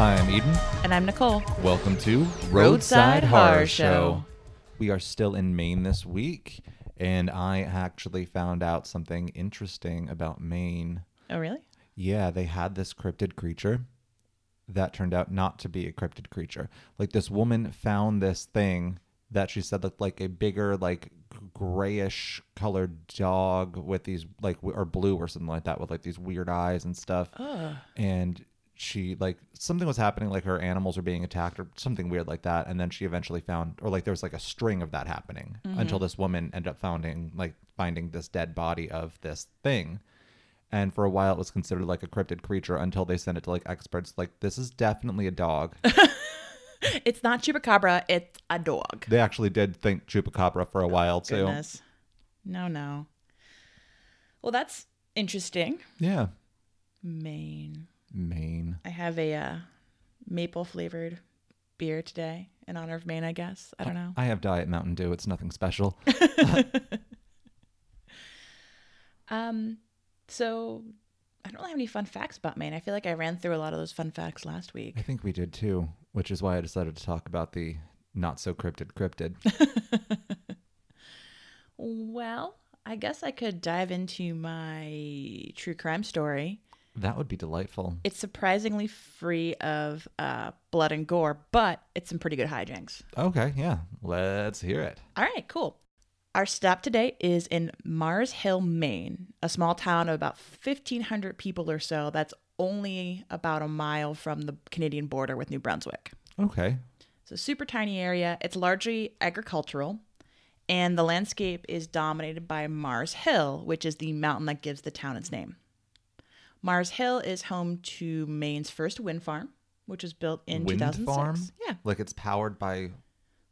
I'm Eden. And I'm Nicole. Welcome to Roadside Horror Show. We are still in Maine this week, and I actually found out something interesting about Maine. Oh, really? Yeah, they had this cryptid creature that turned out not to be a cryptid creature. Like this woman found this thing that she said looked like a bigger, like grayish colored dog with these like or blue or something like that with like these weird eyes and stuff. Ugh. And she like something was happening, like her animals were being attacked or something weird like that. And then she eventually found, or like there was like a string of that happening mm-hmm. until this woman ended up finding like finding this dead body of this thing and for a while it was considered like a cryptid creature until they sent it to like experts like this is definitely a dog It's not chupacabra, it's a dog. they actually did think chupacabra for a oh, while too Goodness. No, no. Well, that's interesting. yeah Maine. Maine I have a uh, maple flavored beer today in honor of Maine, I guess. I don't know. i have diet mountain dew it's nothing special Um, so I don't really have any fun facts about Maine. I feel like I ran through a lot of those fun facts last week. i think we did too which is why i decided to talk about the not so cryptid cryptid Well, I guess I could dive into my true crime story. That would be delightful It's surprisingly free of uh, blood and gore, but it's some pretty good hijinks. okay yeah let's hear it All right, cool. Our stop today is in Mars Hill, Maine, a small town of about 1,500 people or so that's only about a mile from the Canadian border with New Brunswick. okay It's a super tiny area. It's largely agricultural, and the landscape is dominated by Mars Hill, which is the mountain that gives the town its name. Mars Hill is home to Maine's first wind farm, which was built in wind 2006. farm Yeah. like it's powered by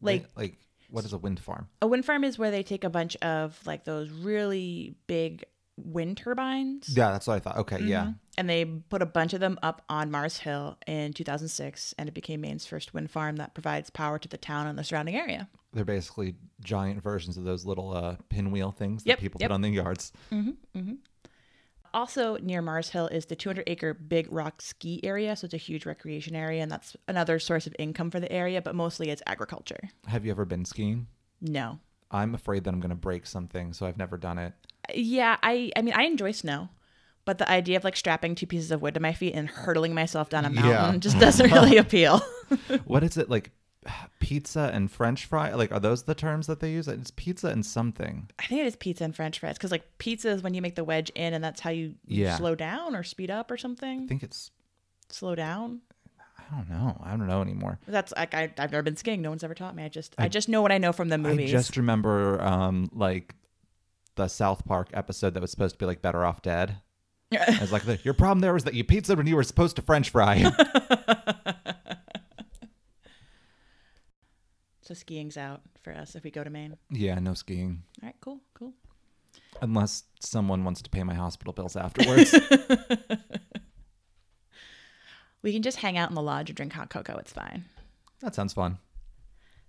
Like- like what is a wind farm A wind farm is where they take a bunch of like those really big wind turbines. yeah that's what i thought okay yeah mm-hmm. And they put a bunch of them up on Mars Hill in 2006, and it became Maine's first wind farm that provides power to the town and the surrounding area. They're basically giant versions of those little uh, pinwheel things Yep, that people yep. put on their yards. Mm-hmm, mm-hmm. Also near Mars Hill is the 200 acre Big Rock ski area. So it's a huge recreation area, and that's another source of income for the area, but mostly it's agriculture. Have you ever been skiing? No. I'm afraid that I'm going to break something, so I've never done it. Yeah, I, I mean, I enjoy snow, but the idea of like strapping two pieces of wood to my feet and hurtling myself down a mountain Yeah. just doesn't really appeal. what is it like? Pizza and French fry? Like, are those the terms that they use? It's pizza and something. I think it is pizza and french fries because like pizza is when you make the wedge in and that's how you Yeah. slow down or speed up or something. I think it's. Slow down. I don't know. I don't know anymore. That's like I, I've never been skiing. No one's ever taught me. I just I, just know what I know from the movies. I just remember, um, like the South Park episode that was supposed to be like Better Off Dead. I was like, the, your problem there was that you pizza when you were supposed to French fry. so skiing's out for us if we go to Maine. yeah, no skiing. All right, cool, cool. Unless someone wants to pay my hospital bills afterwards. We can just hang out in the lodge and drink hot cocoa. It's fine. that sounds fun.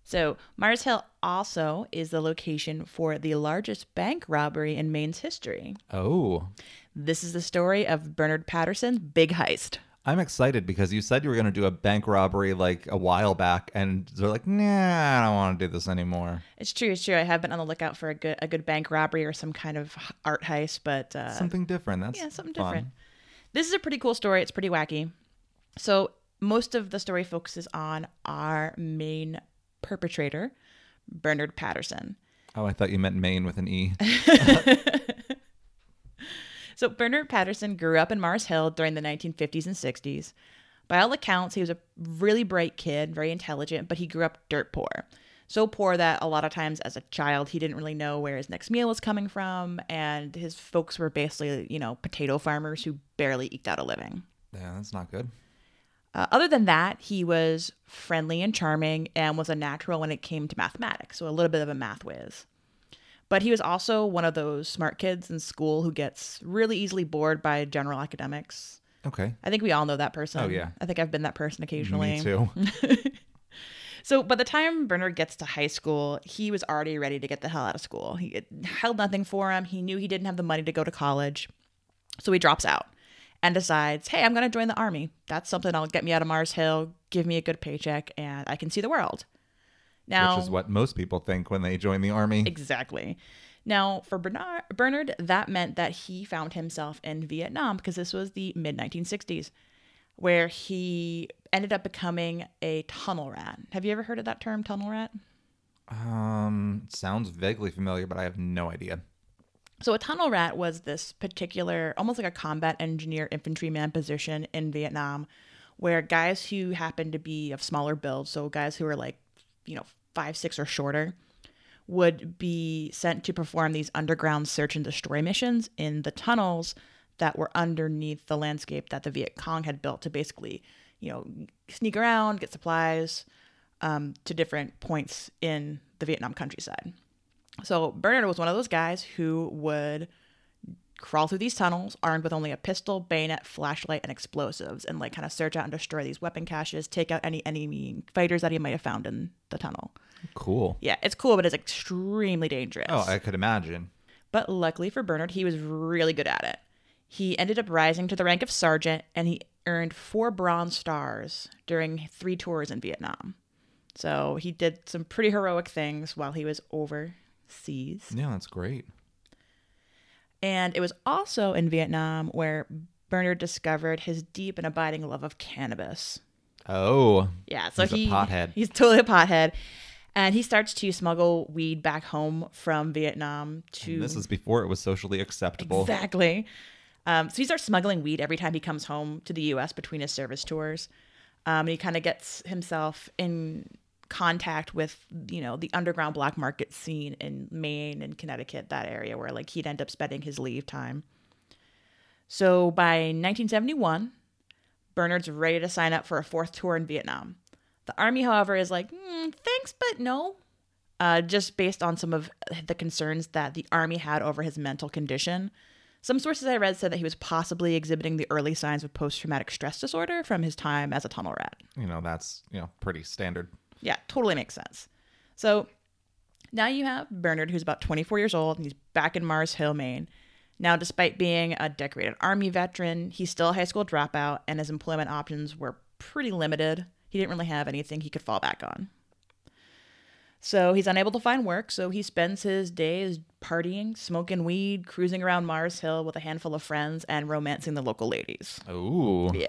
So Mars Hill also is the location for the largest bank robbery in Maine's history. Oh, This is the story of Bernard Patterson's big heist. I'm excited because you said you were going to do a bank robbery like a while back, and they're like, nah, I don't want to do this anymore. It's true. It's true. I have been on the lookout for a good a good bank robbery or some kind of art heist, but uh, Something different. That's yeah, something fun. different. This is a pretty cool story. It's pretty wacky. So most of the story focuses on our main perpetrator, Bernard Patterson. Oh, I thought you meant Maine with an E. So Bernard Patterson grew up in Mars Hill during the 1950s and 60s. By all accounts, he was a really bright kid, very intelligent, but he grew up dirt poor. So poor that a lot of times as a child, he didn't really know where his next meal was coming from, and his folks were basically, you know, potato farmers who barely eked out a living. yeah, that's not good. Uh, other than that, he was friendly and charming and was a natural when it came to mathematics, so a little bit of a math whiz. But he was also one of those smart kids in school who gets really easily bored by general academics. Okay. I think we all know that person. Oh, yeah. I think I've been that person occasionally. Me too. So by the time Bernard gets to high school, he was already ready to get the hell out of school. He it held nothing for him. He knew he didn't have the money to go to college. So he drops out. and decides, hey, I'm going to join the army. That's something that'll get me out of Mars Hill, give me a good paycheck, and I can see the world. Now, Which is what most people think when they join the army. Exactly. Now, for Bernard, Bernard, that meant that he found himself in Vietnam because this was the mid 1960s, where he ended up becoming a tunnel rat. Have you ever heard of that term, tunnel rat? Um, sounds vaguely familiar, but I have no idea. So, a tunnel rat was this particular, almost like a combat engineer infantryman position in Vietnam, where guys who happened to be of smaller build, so guys who were like, you know, five, six, or shorter, would be sent to perform these underground search and destroy missions in the tunnels that were underneath the landscape that the Viet Cong had built to basically, you know, sneak around, get supplies um, to different points in the Vietnam countryside. So Bernard was one of those guys who would crawl through these tunnels armed with only a pistol, bayonet, flashlight, and explosives, and like kind of search out and destroy these weapon caches, take out any enemy fighters that he might have found in the tunnel. Cool. Yeah, it's cool, but it's extremely dangerous. Oh, I could imagine. But luckily for Bernard, he was really good at it. He ended up rising to the rank of sergeant and he earned four Bronze Stars during three tours in Vietnam. So he did some pretty heroic things while he was overseas. Yeah, that's great. And it was also in Vietnam where Bernard discovered his deep and abiding love of cannabis. Oh, Yeah, so He's a he pothead. He's totally a pothead. And he starts to smuggle weed back home from Vietnam to and this is before it was socially acceptable. Exactly. Um, so he starts smuggling weed every time he comes home to the U.S. between his service tours. Um, and he kind of gets himself in contact with, you know, the underground black market scene in Maine and Connecticut, that area where like he'd end up spending his leave time. So by 1971, Bernard's ready to sign up for a fourth tour in Vietnam. The army, however, is like, "Hmm, thanks, but no. Uh, just based on some of the concerns that the army had over his mental condition. Some sources I read said that he was possibly exhibiting the early signs of post traumatic stress disorder from his time as a tunnel rat. You know, that's, you know, pretty standard. Yeah, totally makes sense. So now you have Bernard, who's about 24 years old, and he's back in Mars Hill, Maine. Now, despite being a decorated Army veteran, he's still a high school dropout, and his employment options were pretty limited. He didn't really have anything he could fall back on. So he's unable to find work, so he spends his days partying, smoking weed, cruising around Mars Hill with a handful of friends, and romancing the local ladies. Ooh. Yeah.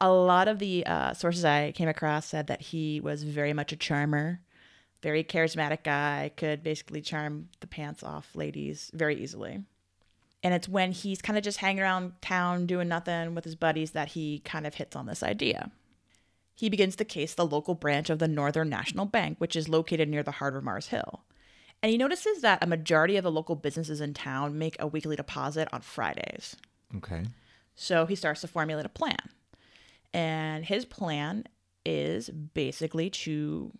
A lot of the uh, sources I came across said that he was very much a charmer, very charismatic guy, could basically charm the pants off ladies very easily. And it's when he's kind of just hanging around town doing nothing with his buddies that he kind of hits on this idea. He begins to case the local branch of the Northern National Bank, which is located near the heart of Mars Hill. And he notices that a majority of the local businesses in town make a weekly deposit on Fridays. Okay. So he starts to formulate a plan. And his plan is basically to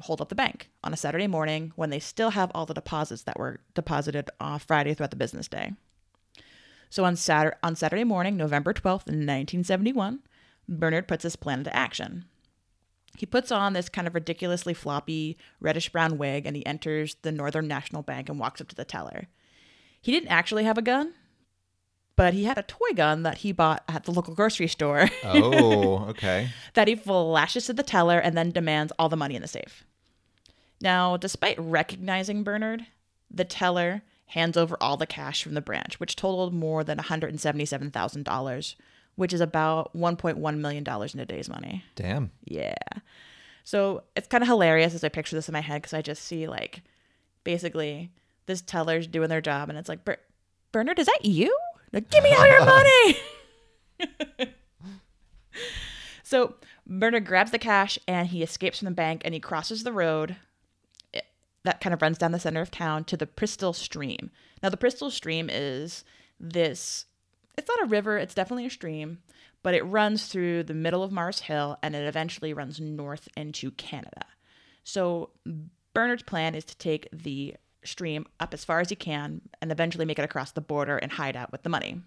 hold up the bank on a Saturday morning when they still have all the deposits that were deposited on Friday throughout the business day. So on Saturday, on Saturday morning, November 12th, 1971, Bernard puts his plan into action. He puts on this kind of ridiculously floppy reddish brown wig and he enters the Northern National Bank and walks up to the teller. He didn't actually have a gun, but he had a toy gun that he bought at the local grocery store Oh, okay. that he flashes to the teller and then demands all the money in the safe. Now, despite recognizing Bernard, the teller hands over all the cash from the branch, which totaled more than $177,000, which is about $1.1 million in today's money. Damn. Yeah. So it's kind of hilarious as I picture this in my head because I just see like basically this teller's doing their job and it's like, Bernard, is that you? Like, give me all your money. so Bernard grabs the cash and he escapes from the bank and he crosses the road eh, that kind of runs down the center of town to the Prestile Stream. Now, the Prestile Stream is this, it's not a river, it's definitely a stream, but it runs through the middle of Mars Hill and it eventually runs north into Canada. So, Bernard's plan is to take the stream up as far as he can and eventually make it across the border and hide out with the money.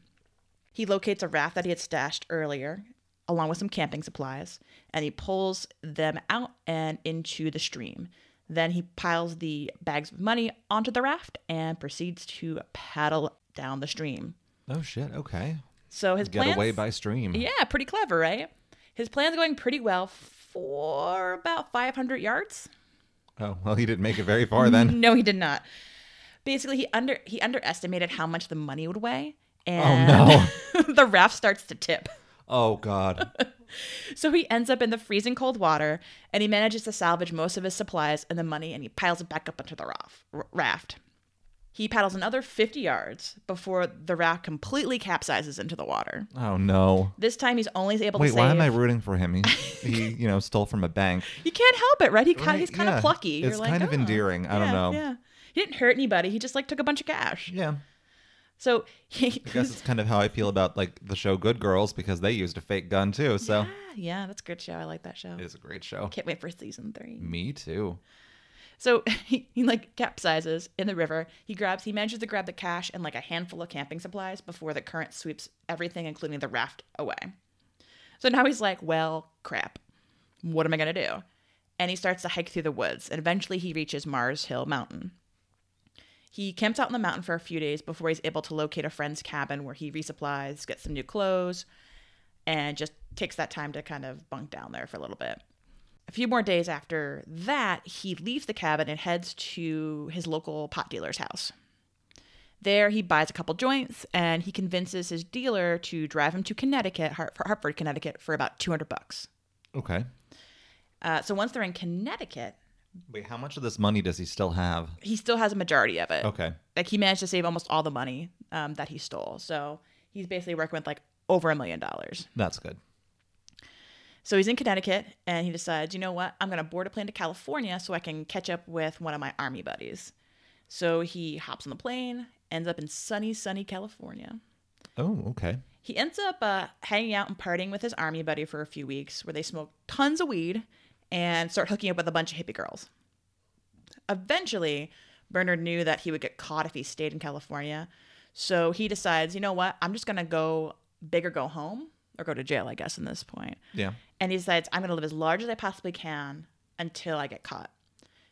He locates a raft that he had stashed earlier, along with some camping supplies, and he pulls them out and into the stream. Then he piles the bags of money onto the raft and proceeds to paddle down the stream. Oh shit. Okay. So his Get plans, away by stream. yeah, pretty clever, right? His plan's going pretty well for about 500 yards. Oh well, he didn't make it very far then. No, he did not. Basically, he under he underestimated how much the money would weigh, Oh and no. the raft starts to tip. Oh god. So he ends up in the freezing cold water, and he manages to salvage most of his supplies and the money, and he piles it back up onto the raft. raft. He paddles another 50 yards before the raft completely capsizes into the water. Oh no. This time, he's only able Wait, to save. why am I rooting for him? He, he you know, stole from a bank. You can't help it, right? He kind Right, he's kind yeah. of plucky. It's You're like, kind of "Oh." endearing. I don't know. Yeah. He didn't hurt anybody. He just like took a bunch of cash. Yeah. So he, I guess it's kind of how I feel about like the show Good Girls because they used a fake gun too. So yeah, yeah, that's a good show. I like that show. it is a great show. Can't wait for season three. Me too. So he, he like capsizes in the river. He grabs, he manages to grab the cash and like a handful of camping supplies before the current sweeps everything, including the raft, away. So now he's like, well, crap. What am I going to do? And he starts to hike through the woods, and eventually he reaches Mars Hill Mountain. He camps out in the mountain for a few days before he's able to locate a friend's cabin where he resupplies, gets some new clothes, and just takes that time to kind of bunk down there for a little bit. A few more days after that, he leaves the cabin and heads to his local pot dealer's house. There, he buys a couple joints and he convinces his dealer to drive him to Connecticut, Hart- Hartford, Connecticut, for about 200 bucks. Okay. Uh, so once they're in Connecticut, Wait, how much of this money does he still have? he still has a majority of it. Okay. Like he managed to save almost all the money um, that he stole. So he's basically working with like over a million dollars. That's good. So he's in Connecticut and he decides, you know what? I'm going to board a plane to California so I can catch up with one of my army buddies. So he hops on the plane, ends up in sunny, sunny California. Oh, okay. He ends up uh, hanging out and partying with his army buddy for a few weeks where they smoke tons of weed and start hooking up with a bunch of hippie girls. Eventually, Bernard knew that he would get caught if he stayed in California. So he decides, you know what? I'm just going to go big or go home or go to jail, I guess, in this point Yeah. And he decides I'm going to live as large as I possibly can until I get caught.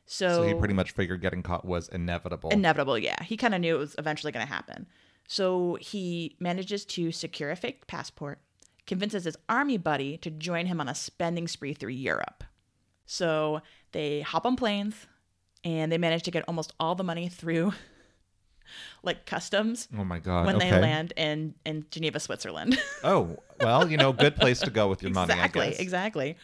So, So he pretty much figured getting caught was inevitable. inevitable, yeah. He kind of knew it was eventually going to happen. So he manages to secure a fake passport, convinces his army buddy to join him on a spending spree through Europe. So they hop on planes and they manage to get almost all the money through like customs oh my god. when okay. they land in in Geneva, Switzerland. Oh, well, you know, good place to go with your money, exactly, exactly.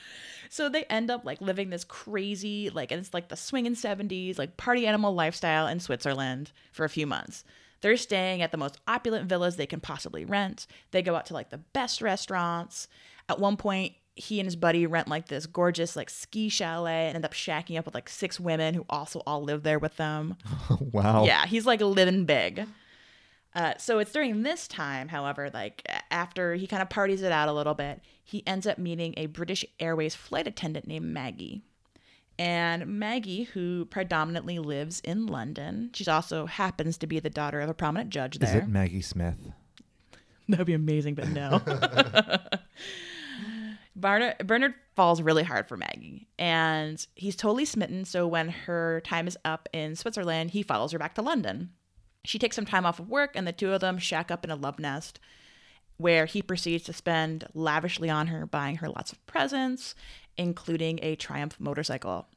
So they end up like living this crazy, like and it's like the swinging seventies, like party animal lifestyle in Switzerland for a few months. They're staying at the most opulent villas they can possibly rent. They go out to like the best restaurants. At one point, he and his buddy rent like this gorgeous like ski chalet and end up shacking up with like six women who also all live there with them. wow. Yeah, he's like living big. Uh, so it's during this time, however, like after he kind of parties it out a little bit, he ends up meeting a British Airways flight attendant named Maggie. And Maggie, who predominantly lives in London, she also happens to be the daughter of a prominent judge Is it Maggie Smith? That'd be amazing, but no. Barnard, Bernard falls really hard for Maggie, and he's totally smitten. So when her time is up in Switzerland, he follows her back to London. She takes some time off of work, and the two of them shack up in a love nest where he proceeds to spend lavishly on her, buying her lots of presents, including a Triumph motorcycle.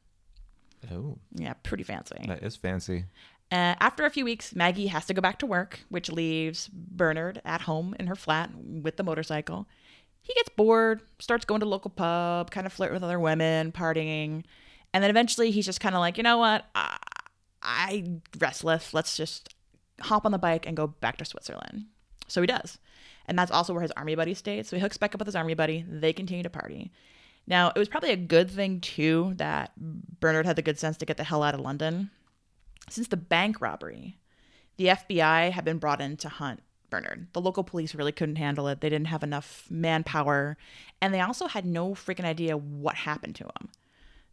Oh, Yeah, pretty fancy. that is fancy. Uh, after a few weeks, Maggie has to go back to work, which leaves Bernard at home in her flat with the motorcycle. He gets bored, starts going to local pub, kind of flirt with other women, partying, and then eventually he's just kind of like, you know what, I, I restless. Let's just hop on the bike and go back to Switzerland. So he does, and that's also where his army buddy stayed. So he hooks back up with his army buddy. They continue to party. Now it was probably a good thing too that Bernard had the good sense to get the hell out of London since the bank robbery, the FBI had been brought in to hunt Bernard. The local police really couldn't handle it. They didn't have enough manpower, and they also had no freaking idea what happened to him.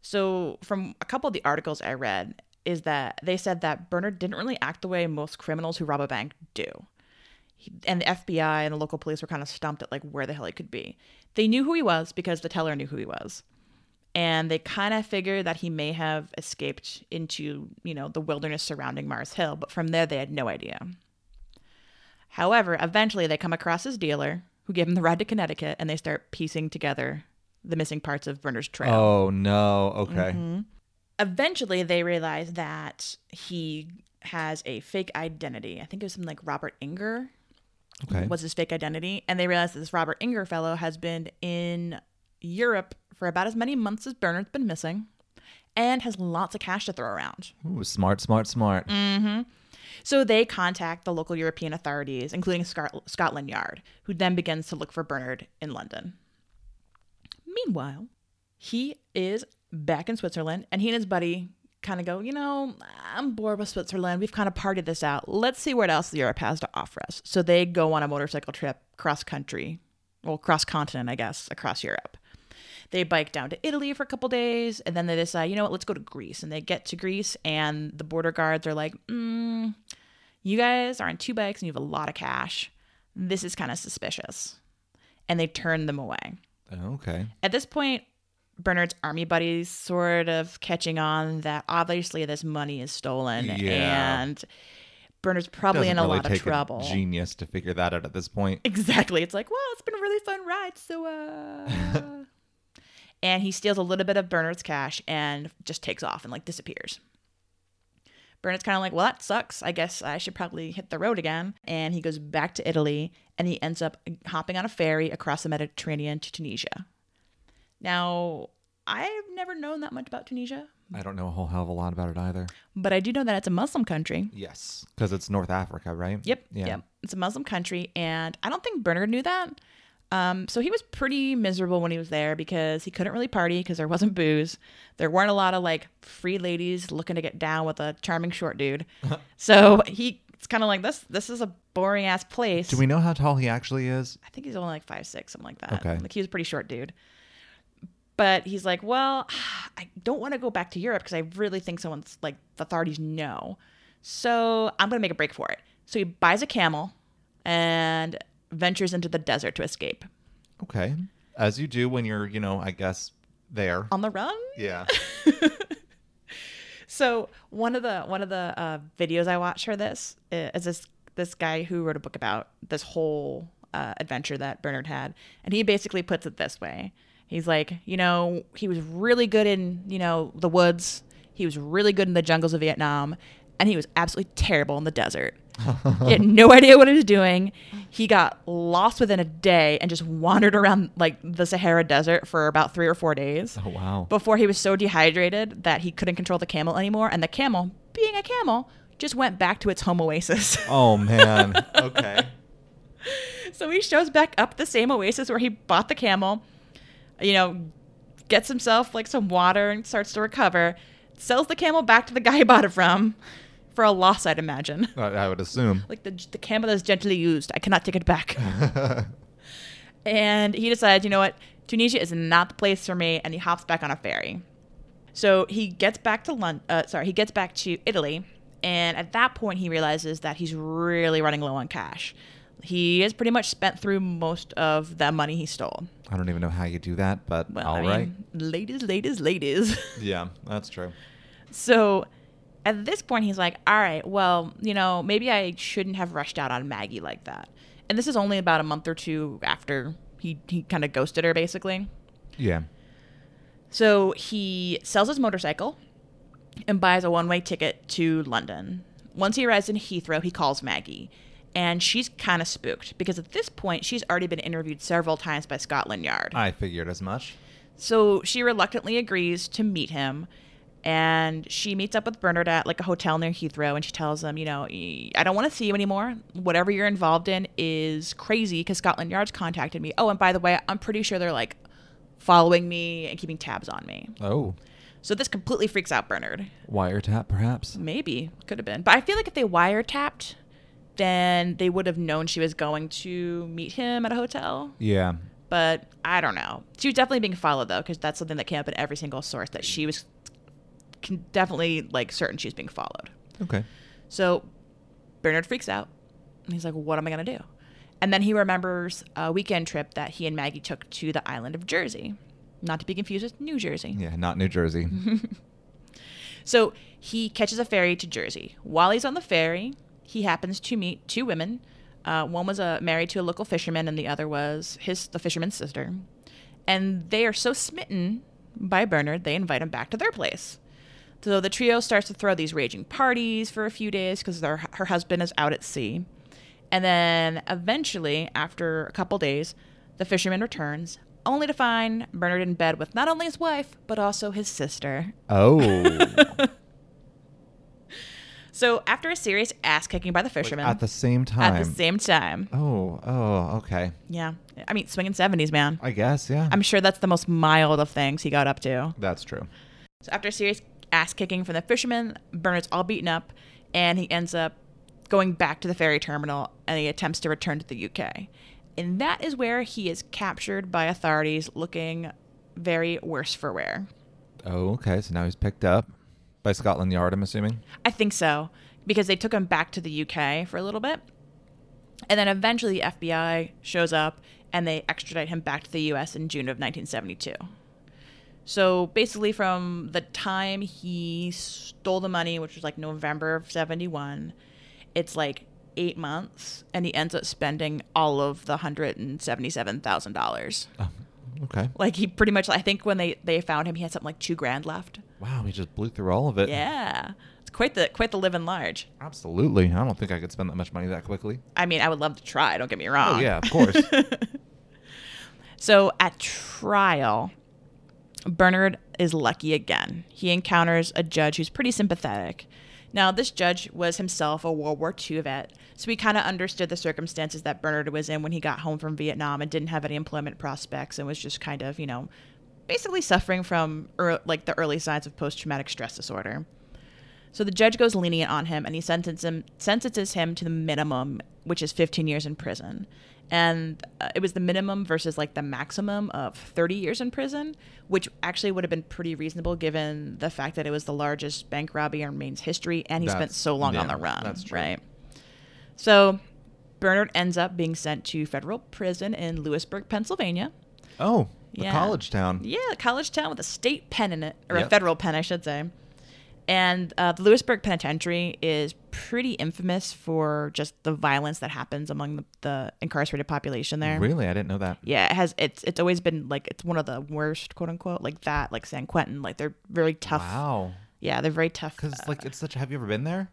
So, from a couple of the articles I read, is that they said that Bernard didn't really act the way most criminals who rob a bank do. He, and the FBI and the local police were kind of stumped at like where the hell he could be. They knew who he was because the teller knew who he was and they kind of figured that he may have escaped into you know the wilderness surrounding mars hill but from there they had no idea However, eventually they come across his dealer who gave him the ride to Connecticut and they start piecing together the missing parts of Bernard's trail. Oh no. Okay. Mm-hmm. Eventually they realize that he has a fake identity. I think it was something like Robert Inger Okay. was his fake identity. And they realize that this Robert Inger fellow has been in Europe for about as many months as Bernard's been missing and has lots of cash to throw around. Ooh, smart, smart, smart. Mm. So they contact the local European authorities, including Scot- Scotland Yard, who then begins to look for Bernard in London. Meanwhile, he is back in Switzerland, and he and his buddy kind of go, you know, I'm bored with Switzerland. We've kind of partied this out. Let's see what else Europe has to offer us. So they go on a motorcycle trip cross country, well, cross continent, I guess, across Europe. They bike down to Italy for a couple days, and then they decide, you know what, let's go to Greece. And they get to Greece, and the border guards are like, mm, you guys are on two bikes and you have a lot of cash. This is kind of suspicious. And they turn them away. Okay. At this point, Bernard's army buddies sort of catching on that obviously this money is stolen Yeah. and Bernard's probably Doesn't in a really lot of trouble. Genius to figure that out at this point. Exactly. It's like, well, it's been a really fun ride, so uh and he steals a little bit of Bernard's cash and just takes off and like disappears. Bernard's kind of like, well, that sucks. I guess I should probably hit the road again. And he goes back to Italy and he ends up hopping on a ferry across the Mediterranean to Tunisia. Now, I've never known that much about Tunisia, I don't know a whole hell of a lot about it either. but I do know that it's a Muslim country. Yes, because it's North Africa, right? Yep. Yeah. Yep. It's a Muslim country, and I don't think Bernard knew that. Um, so he was pretty miserable when he was there because he couldn't really party because there wasn't booze. There weren't a lot of like free ladies looking to get down with a charming short dude. so he it's kind of like this. This is a boring ass place. Do we know how tall he actually is? I think he's only like five six, something like that. Okay. Like he was a pretty short dude. But he's like, well, I don't want to go back to Europe because I really think someone's like the authorities know. So I'm gonna make a break for it. So he buys a camel and ventures into the desert to escape. Okay. As you do when you're, you know, I guess there. On the run? Yeah. So one of the one of the uh, videos I watched for this uh, is this this guy who wrote a book about this whole uh, adventure that Bernard had, and he basically puts it this way: He's like, you know, he was really good in you know the woods, he was really good in the jungles of Vietnam, and he was absolutely terrible in the desert. He had no idea what he was doing. He got lost within a day and just wandered around like the Sahara Desert for about three or four days Oh wow. before he was so dehydrated that he couldn't control the camel anymore. And the camel, being a camel, just went back to its home oasis. Oh man. Okay. so he shows back up the same oasis where he bought the camel, you know, gets himself like some water and starts to recover, sells the camel back to the guy he bought it from for a loss, I'd imagine. I I would assume. Like the, the camel is gently used. I cannot take it back. and he decides, you know what? Tunisia is not the place for me, and he hops back on a ferry. So he gets back to London. Uh, sorry, he gets back to Italy, and at that point, he realizes that he's really running low on cash. He has pretty much spent through most of the money he stole. I don't even know how you do that, but Well, all I right. ladies, ladies, ladies. Yeah, that's true. So at this point, he's like, all right, well, you know, maybe I shouldn't have rushed out on Maggie like that. And this is only about a month or two after he, he kind of ghosted her, basically. Yeah. So he sells his motorcycle and buys a one way ticket to London. Once he arrives in Heathrow, he calls Maggie. And she's kind of spooked because at this point, she's already been interviewed several times by Scotland Yard. I figured as much. So she reluctantly agrees to meet him. And she meets up with Bernard at like a hotel near Heathrow and she tells him, you know, I don't want to see you anymore. Whatever you're involved in is crazy because Scotland Yard's contacted me. Oh, and by the way, I'm pretty sure they're like following me and keeping tabs on me. Oh. So this completely freaks out Bernard. Wiretap, perhaps? Maybe, could have been. But I feel like if they wiretapped, then they would have known she was going to meet him at a hotel. Yeah. But I don't know. She was definitely being followed though, because that's something that came up in every single source that she was can definitely like certain she's being followed. Okay. So Bernard freaks out. And he's like, "What am I gonna do?" And then he remembers a weekend trip that he and Maggie took to the island of Jersey, not to be confused with New Jersey. Yeah, not New Jersey. So he catches a ferry to Jersey. While he's on the ferry, he happens to meet two women, Uh, one was uh, married to a local fisherman, and the other was his the fisherman's sister. And they are so smitten by Bernard, they invite him back to their place. So the trio starts to throw these raging parties for a few days because her husband is out at sea. And then eventually, after a couple days, the fisherman returns, only to find Bernard in bed with not only his wife, but also his sister. Oh. So after a serious ass kicking by the fisherman At the same time. at the same time, oh, oh, okay. yeah, I mean swinging seventies, man. I guess, yeah. I'm sure that's the most mild of things he got up to. That's true. So after a serious ass kicking from the fisherman, Bernard's all beaten up, and he ends up going back to the ferry terminal and he attempts to return to the UK. And that is where he is captured by authorities looking very worse for wear. Oh, okay. So now he's picked up by Scotland Yard, I'm assuming. I think so, because they took him back to the UK for a little bit. And then eventually the FBI shows up and they extradite him back to the US in June of 1972. So basically, from the time he stole the money, which was like November of 71, it's like eight months, and he ends up spending all of the $177,000. Oh, okay. Like, he pretty much, I think when they, they found him, he had something like two grand left. Wow, he just blew through all of it. Yeah. It's quite the quite the living large. Absolutely. I don't think I could spend that much money that quickly. I mean, I would love to try, don't get me wrong. Oh, yeah, of course. So at trial, Bernard is lucky again. He encounters a judge who's pretty sympathetic. Now, this judge was himself a World War II vet, so he kind of understood the circumstances that Bernard was in when he got home from Vietnam and didn't have any employment prospects and was just kind of, you know, basically suffering from ear like the early signs of post-traumatic stress disorder. So the judge goes lenient on him and he sentences him, sentences him to the minimum, which is 15 years in prison. And uh, it was the minimum versus like the maximum of 30 years in prison, which actually would have been pretty reasonable given the fact that it was the largest bank robbery in Maine's history and he spent so long on the run. that's true. Right. So Bernard ends up being sent to federal prison in Lewisburg, Pennsylvania. oh, the Yeah. college town. Yeah, a college town with a state pen in it, or a federal pen, I should say. And uh, the Lewisburg Penitentiary is pretty infamous for just the violence that happens among the, the incarcerated population there. Really? I didn't know that. Yeah, it has. It's it's always been like it's one of the worst, quote unquote, like that, like San Quentin. Like they're very tough. Wow. Yeah, they're very tough. Because, uh, like, it's such. Have you ever been there?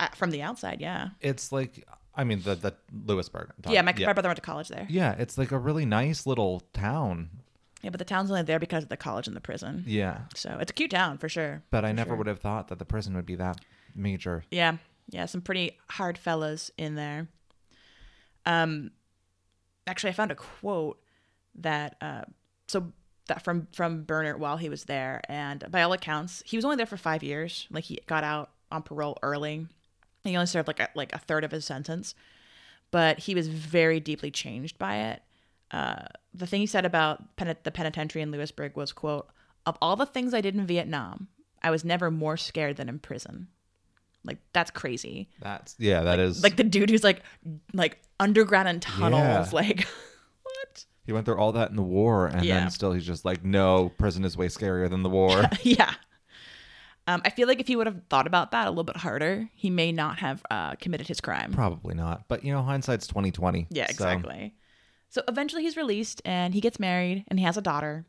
uh, from the outside, yeah. It's like, I mean, the, the Lewisburg. Yeah, my, my brother went to college there. Yeah, it's like a really nice little town. Yeah, but the town's only there because of the college and the prison. Yeah. So it's a cute town for sure. But I never sure. would have thought that the prison would be that major. Yeah, yeah, some pretty hard fellas in there. Um, actually, I found a quote that uh, so that from from Bernard while he was there, and by all accounts, he was only there for five years. Like he got out on parole early. He only served like a, like a third of his sentence, but he was very deeply changed by it. Uh, the thing he said about pen- the penitentiary in Lewisburg was, "quote Of all the things I did in Vietnam, I was never more scared than in prison." Like that's crazy. That's, yeah, that is. Like the dude who's like like underground in tunnels. Yeah. Like what? he went through all that in the war, and Yeah. then still he's just like, no, prison is way scarier than the war. yeah. Um, I feel like if he would have thought about that a little bit harder, he may not have uh, committed his crime. Probably not. But, you know, hindsight's 2020. Yeah, exactly. So eventually he's released and he gets married and he has a daughter.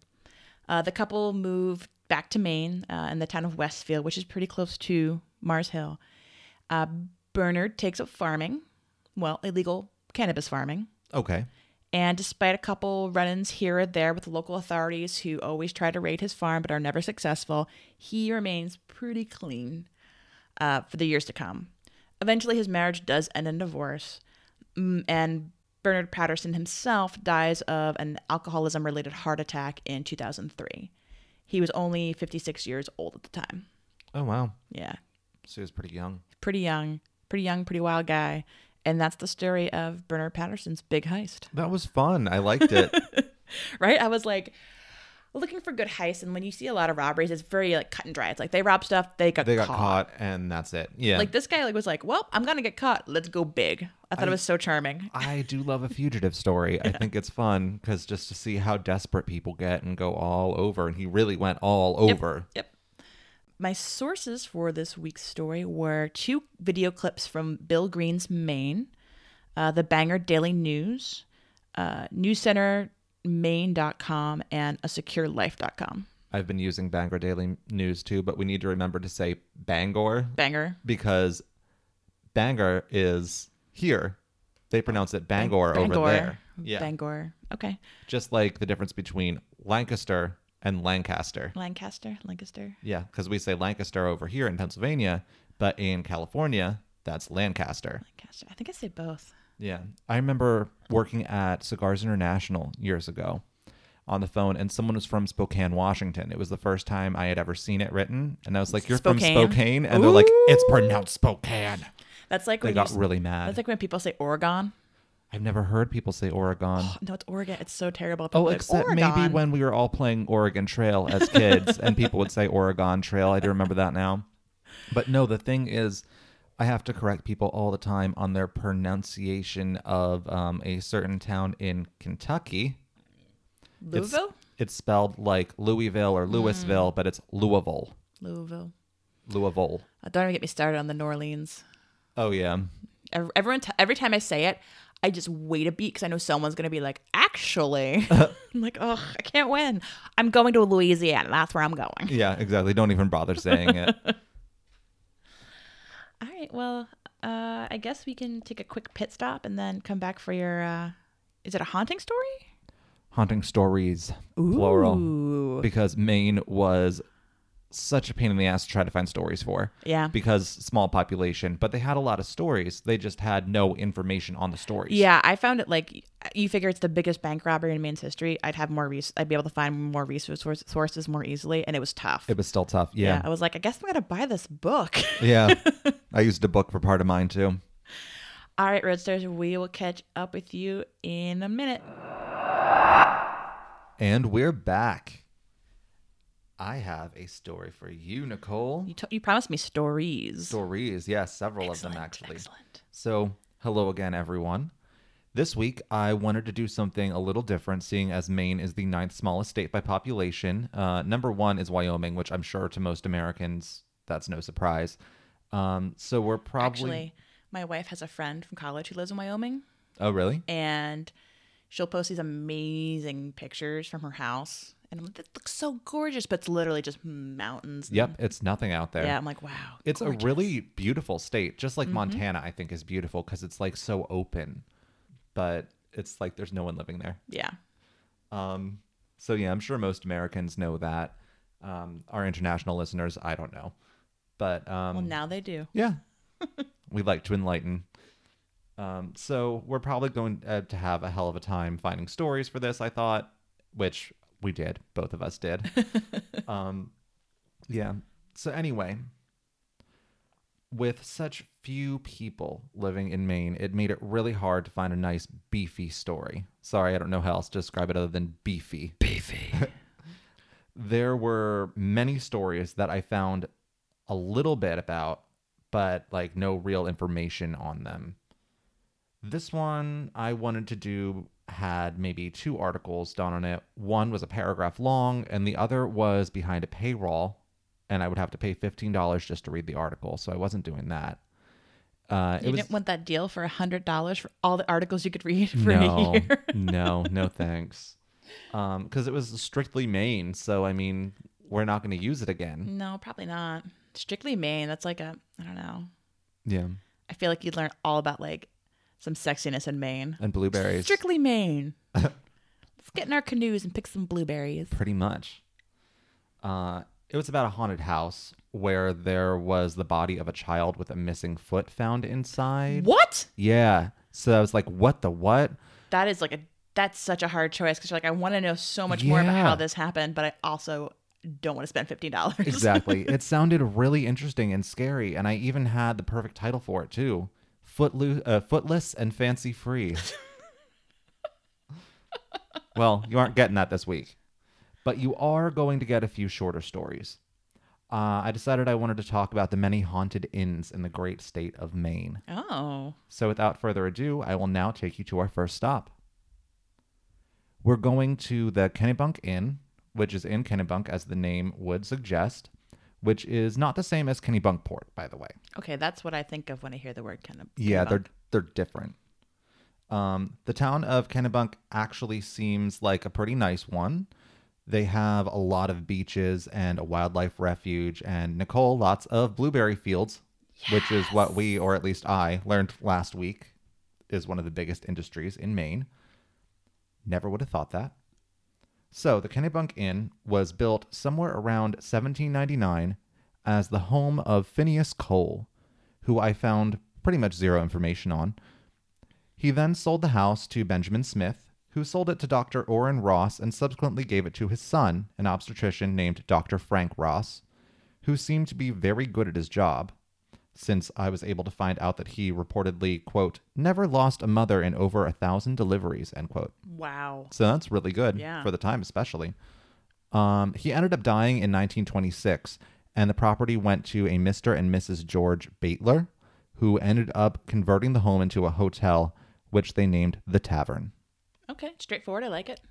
Uh, the couple move back to Maine uh, in the town of Westfield, which is pretty close to Mars Hill. Uh, Bernard takes up farming, well, illegal cannabis farming. okay. And despite a couple run ins here or there with local authorities who always try to raid his farm but are never successful, he remains pretty clean uh, for the years to come. Eventually, his marriage does end in divorce, Mm, and Bernard Patterson himself dies of an alcoholism related heart attack in 2003. He was only 56 years old at the time. Oh, wow. Yeah, So he was pretty young. pretty young, pretty young, pretty wild guy. And that's the story of Bernard Patterson's big heist. That was fun. I liked it. right? I was like looking for good heists, and when you see a lot of robberies, it's very like cut and dry. It's like they rob stuff, they got they got caught. caught, and that's it. Yeah. Like this guy like was like, well, I'm gonna get caught. Let's go big. I thought it was so charming. I do love a fugitive story. I think it's fun because just to see how desperate people get and go all over, and he really went all over. Yep. My sources for this week's story were two video clips from Bill Green's Maine. uh, the Bangor Daily News, uh, newscentermaine.com, and a securelife.com. I've been using Bangor Daily News too, but we need to remember to say Bangor Bangor. because Bangor is here. They pronounce it Bangor, over Bangor. there. Yeah. Bangor. Okay. Just like the difference between Lancaster and Lancaster. Lancaster. Lancaster. Yeah, because we say Lancaster over here in Pennsylvania, but in California, that's Lancaster. Lancaster. I think I say both. Yeah. I remember working at Cigars International years ago on the phone, and someone was from Spokane, Washington. It was the first time I had ever seen it written. And I was like, You're Spokane? from Spokane? And they're like, It's pronounced Spokane. That's like They when got you, really mad. That's like when people say Oregon. I've never heard people say Oregon. Oh, no, it's Oregon. It's so terrible. Oh, People like, except maybe when we were all playing Oregon Trail as kids and people would say Oregon Trail. I do remember that now. But no, the thing is, I have to correct people all the time on their pronunciation of um, a certain town in Kentucky. It's- Louisville. It's, spelled like Louisville or Louisville, but it's Louisville. Louisville. Louisville. Uh, Don't even get me started on the New Orleans. Oh, yeah. Ev- Everyone, t- every time I say it, I just wait a beat because I know someone's gonna be like, "Actually," I'm like, "Oh, I can't win. I'm going to Louisiana. That's where I'm going." Yeah, exactly. Don't even bother saying it. All right. Well, uh, I guess we can take a quick pit stop and then come back for your. Uh, is it a haunting story? Haunting stories, plural. Because Maine was such a pain in the ass to try to find stories for. Yeah. because small population, but they had a lot of stories. They just had no information on the stories. Yeah, I found it like you figure it's the biggest bank robbery in Maine's history. I'd have more res- I'd be able to find more resource sources more easily, and it was tough. It was still tough. yeah. Yeah. I was like, I guess I'm gonna buy this book. Yeah. I used a book for part of mine too. All right, Roadsters, we will catch up with you in a minute. And we're back. I have a story for you, Nicole. You, t- you promised me stories. Stories, yes, several Excellent, of them actually. Excellent. So, hello again, everyone. This week, I wanted to do something a little different, seeing as Maine is the ninth smallest state by population. Uh, number one is Wyoming, which I'm sure to most Americans, that's no surprise. Um, so, we're probably. Actually, my wife has a friend from college who lives in Wyoming, oh, really? and she'll post these amazing pictures from her house. And I'm like, that looks so gorgeous, but it's literally just mountains. and- Yep, it's nothing out there. Yeah, I'm like, wow. It's gorgeous. a really beautiful state, just like Montana, I think is beautiful because it's like so open, but it's like there's no one living there. Yeah. Um, so yeah, I'm sure most Americans know that. Um, our international listeners, I don't know, but um, Well, now they do. yeah, we like to enlighten. Um, so we're probably going uh, to have a hell of a time finding stories for this. I thought, which we did, both of us did. um, yeah. So anyway, with such few people living in Maine, it made it really hard to find a nice beefy story. Sorry, I don't know how else to describe it other than beefy. Beefy. There were many stories that I found a little bit about, but like no real information on them. This one I wanted to do had maybe two articles done on it. One was a paragraph long, and the other was behind a paywall, and I would have to pay fifteen dollars just to read the article. So I wasn't doing that. Uh, you it was didn't want that deal for a hundred dollars for all the articles you could read for no, a year. no, no, thanks. Um, because it was strictly Maine, so I mean, we're not going to use it again. no, probably not. Strictly Maine. That's like a I don't know. Yeah, I feel like you'd learn all about like some sexiness in Maine. and blueberries. Strictly Maine. Let's get in our canoes and pick some blueberries. pretty much. Uh, it was about a haunted house where there was the body of a child with a missing foot found inside. What? Yeah. So I was like, what the what? That is like a that's such a hard choice because you're like I want to know so much more about Yeah. how this happened, but I also don't want to spend fifteen dollars. Exactly. it sounded really interesting and scary, and I even had the perfect title for it too. Footloose, uh, footless and fancy free. well, you aren't getting that this week, but you are going to get a few shorter stories. Uh, I decided I wanted to talk about the many haunted inns in the great state of Maine. oh. So, without further ado, I will now take you to our first stop. We're going to the Kennebunk Inn, which is in Kennebunk, as the name would suggest, which is not the same as Kennebunkport, by the way. Okay, that's what I think of when I hear the word Kennebunk. Yeah, they're they're different. Um, the town of Kennebunk actually seems like a pretty nice one. They have a lot of beaches and a wildlife refuge, and Nicole, lots of blueberry fields, which is what we, or at least I, learned last week is one of the biggest industries in Maine. Never would have thought that. So, the Kennebunk Inn was built somewhere around 1799 as the home of Phineas Cole, who I found pretty much zero information on. He then sold the house to Benjamin Smith, who sold it to Dr. Orrin Ross and subsequently gave it to his son, an obstetrician named Dr. Frank Ross, who seemed to be very good at his job, since I was able to find out that he reportedly, quote, never lost a mother in over a thousand deliveries, end quote. Wow. So that's really good Yeah. for the time, especially. Um, he ended up dying in 1926, and the property went to a Mr. and Mrs. George Baitler, who ended up converting the home into a hotel, which they named the Tavern. Okay, straightforward. I like it.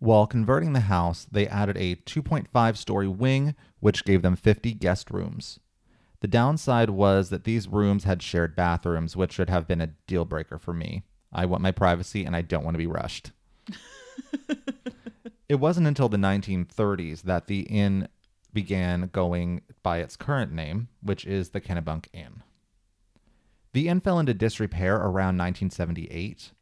While converting the house, they added a 2.5 story wing, which gave them 50 guest rooms. The downside was that these rooms had shared bathrooms, which should have been a deal breaker for me. I want my privacy and I don't want to be rushed. it wasn't until the 1930s that the inn began going by its current name, which is the Kennebunk Inn. The inn fell into disrepair around 1978.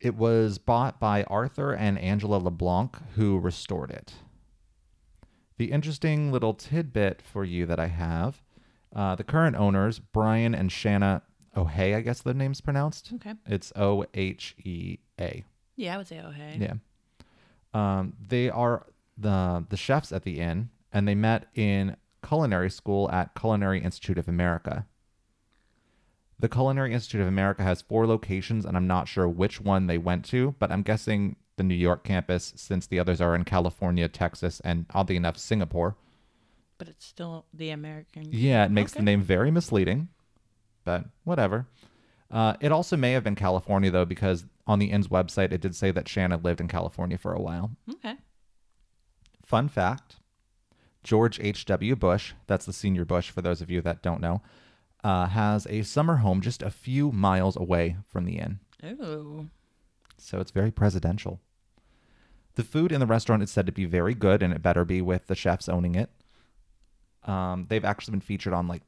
It was bought by Arthur and Angela LeBlanc, who restored it. The interesting little tidbit for you that I have uh, the current owners, Brian and Shanna O'Hea, I guess the name's pronounced. Okay. It's O H E A. Yeah, I would say oh hey. Yeah. Um, they are the the chefs at the inn, and they met in culinary school at Culinary Institute of America. The Culinary Institute of America has four locations, and I'm not sure which one they went to, but I'm guessing the New York campus, since the others are in California, Texas, and oddly enough, Singapore. But it's still the American. Yeah, it makes Okay. the name very misleading, but whatever. Uh, it also may have been California, though, because on the inn's website, it did say that Shannon lived in California for a while. Okay. Fun fact George H.W. Bush, that's the senior Bush for those of you that don't know, uh, has a summer home just a few miles away from the inn. Oh. So it's very presidential. The food in the restaurant is said to be very good, and it better be with the chefs owning it. Um, they've actually been featured on like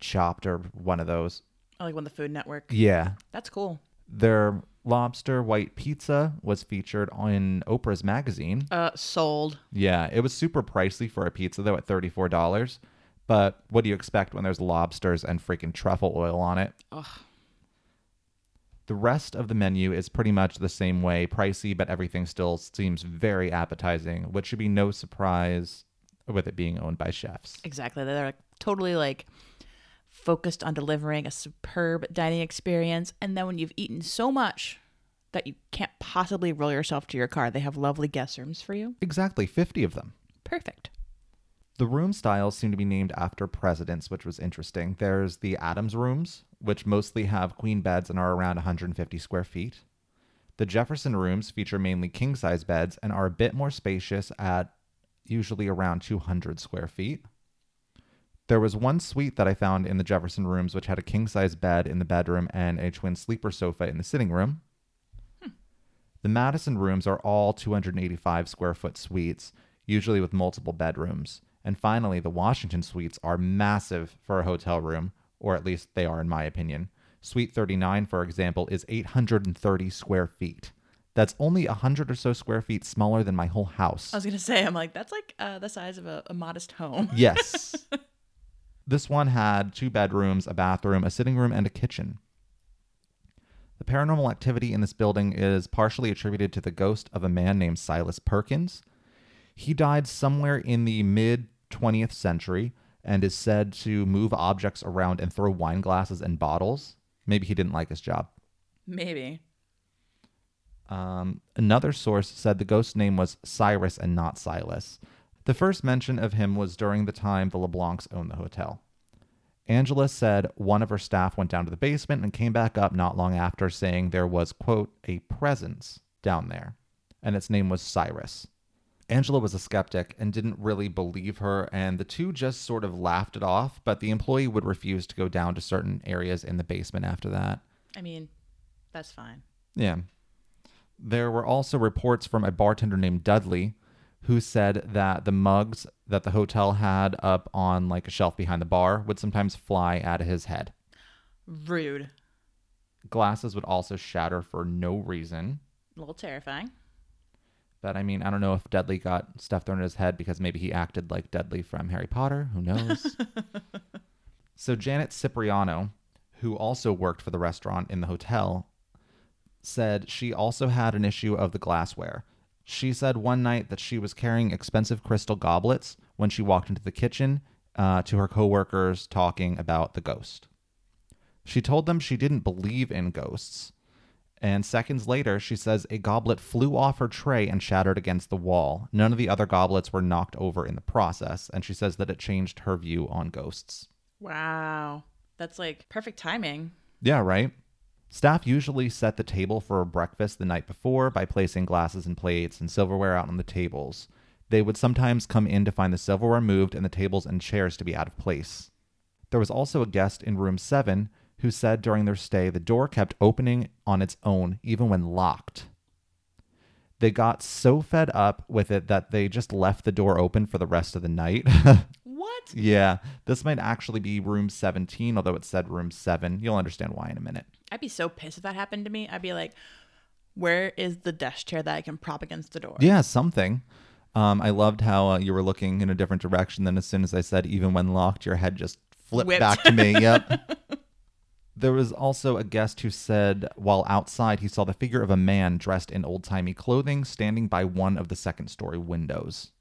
Chopped or one of those. I like on the Food Network. Yeah. That's cool. Their lobster white pizza was featured on Oprah's magazine. Uh, sold. Yeah, it was super pricey for a pizza though at thirty-four dollars. But what do you expect when there's lobsters and freaking truffle oil on it? Ugh. The rest of the menu is pretty much the same way, pricey, but everything still seems very appetizing, which should be no surprise with it being owned by chefs. Exactly. They're like, totally like focused on delivering a superb dining experience. And then when you've eaten so much that you can't possibly roll yourself to your car, they have lovely guest rooms for you. Exactly, 50 of them. Perfect. The room styles seem to be named after presidents, which was interesting. There's the Adams rooms, which mostly have queen beds and are around 150 square feet. The Jefferson rooms feature mainly king size beds and are a bit more spacious at usually around 200 square feet. There was one suite that I found in the Jefferson rooms, which had a king size bed in the bedroom and a twin sleeper sofa in the sitting room. The Madison rooms are all 285 square foot suites, usually with multiple bedrooms. And finally, the Washington suites are massive for a hotel room, or at least they are in my opinion. Suite 39, for example, is 830 square feet. That's only 100 or so square feet smaller than my whole house. I was going to say, I'm like, that's like uh, the size of a, a modest home. Yes. this one had two bedrooms, a bathroom, a sitting room, and a kitchen. The paranormal activity in this building is partially attributed to the ghost of a man named Silas Perkins. He died somewhere in the mid 20th century and is said to move objects around and throw wine glasses and bottles. Maybe he didn't like his job. Maybe. Um, another source said the ghost's name was Cyrus and not Silas. The first mention of him was during the time the LeBlancs owned the hotel. Angela said one of her staff went down to the basement and came back up not long after saying there was, quote, a presence down there, and its name was Cyrus. Angela was a skeptic and didn't really believe her, and the two just sort of laughed it off, but the employee would refuse to go down to certain areas in the basement after that. I mean, That's fine. Yeah. There were also reports from a bartender named Dudley who said that the mugs that the hotel had up on like a shelf behind the bar would sometimes fly out of his head. Rude. Glasses would also shatter for no reason. A little terrifying. But I mean, I don't know if Dudley got stuff thrown at his head because maybe he acted like Dudley from Harry Potter. Who knows? so Janet Cipriano, who also worked for the restaurant in the hotel, said she also had an issue of the glassware. She said one night that she was carrying expensive crystal goblets when she walked into the kitchen uh, to her coworkers talking about the ghost. She told them she didn't believe in ghosts. And seconds later, she says a goblet flew off her tray and shattered against the wall. None of the other goblets were knocked over in the process, and she says that it changed her view on ghosts. Wow. That's like perfect timing. Yeah, right? Staff usually set the table for breakfast the night before by placing glasses and plates and silverware out on the tables. They would sometimes come in to find the silverware moved and the tables and chairs to be out of place. There was also a guest in room 7 who said during their stay the door kept opening on its own, even when locked. They got so fed up with it that they just left the door open for the rest of the night. What? yeah, this might actually be room 17, although it said room 7. You'll understand why in a minute. I'd be so pissed if that happened to me. I'd be like, where is the desk chair that I can prop against the door? Yeah, something. Um, I loved how uh, you were looking in a different direction. Then, as soon as I said, even when locked, your head just flipped Whipped. back to me. Yep. there was also a guest who said, while outside, he saw the figure of a man dressed in old timey clothing standing by one of the second story windows.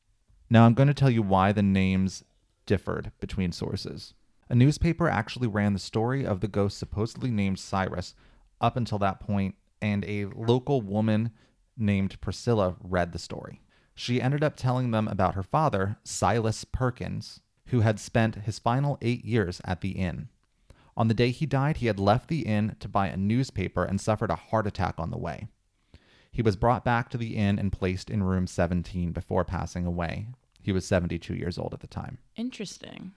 Now, I'm going to tell you why the names differed between sources. A newspaper actually ran the story of the ghost supposedly named Cyrus up until that point, and a local woman named Priscilla read the story. She ended up telling them about her father, Silas Perkins, who had spent his final eight years at the inn. On the day he died, he had left the inn to buy a newspaper and suffered a heart attack on the way. He was brought back to the inn and placed in room 17 before passing away. He was 72 years old at the time. Interesting.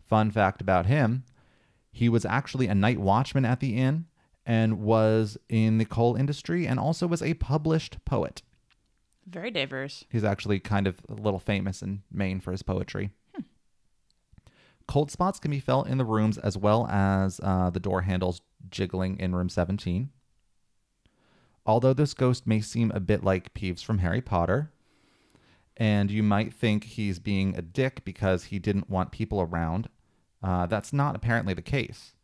Fun fact about him he was actually a night watchman at the inn and was in the coal industry and also was a published poet. Very diverse. He's actually kind of a little famous in Maine for his poetry. Cold spots can be felt in the rooms as well as uh, the door handles jiggling in room 17. Although this ghost may seem a bit like Peeves from Harry Potter, and you might think he's being a dick because he didn't want people around, uh, that's not apparently the case.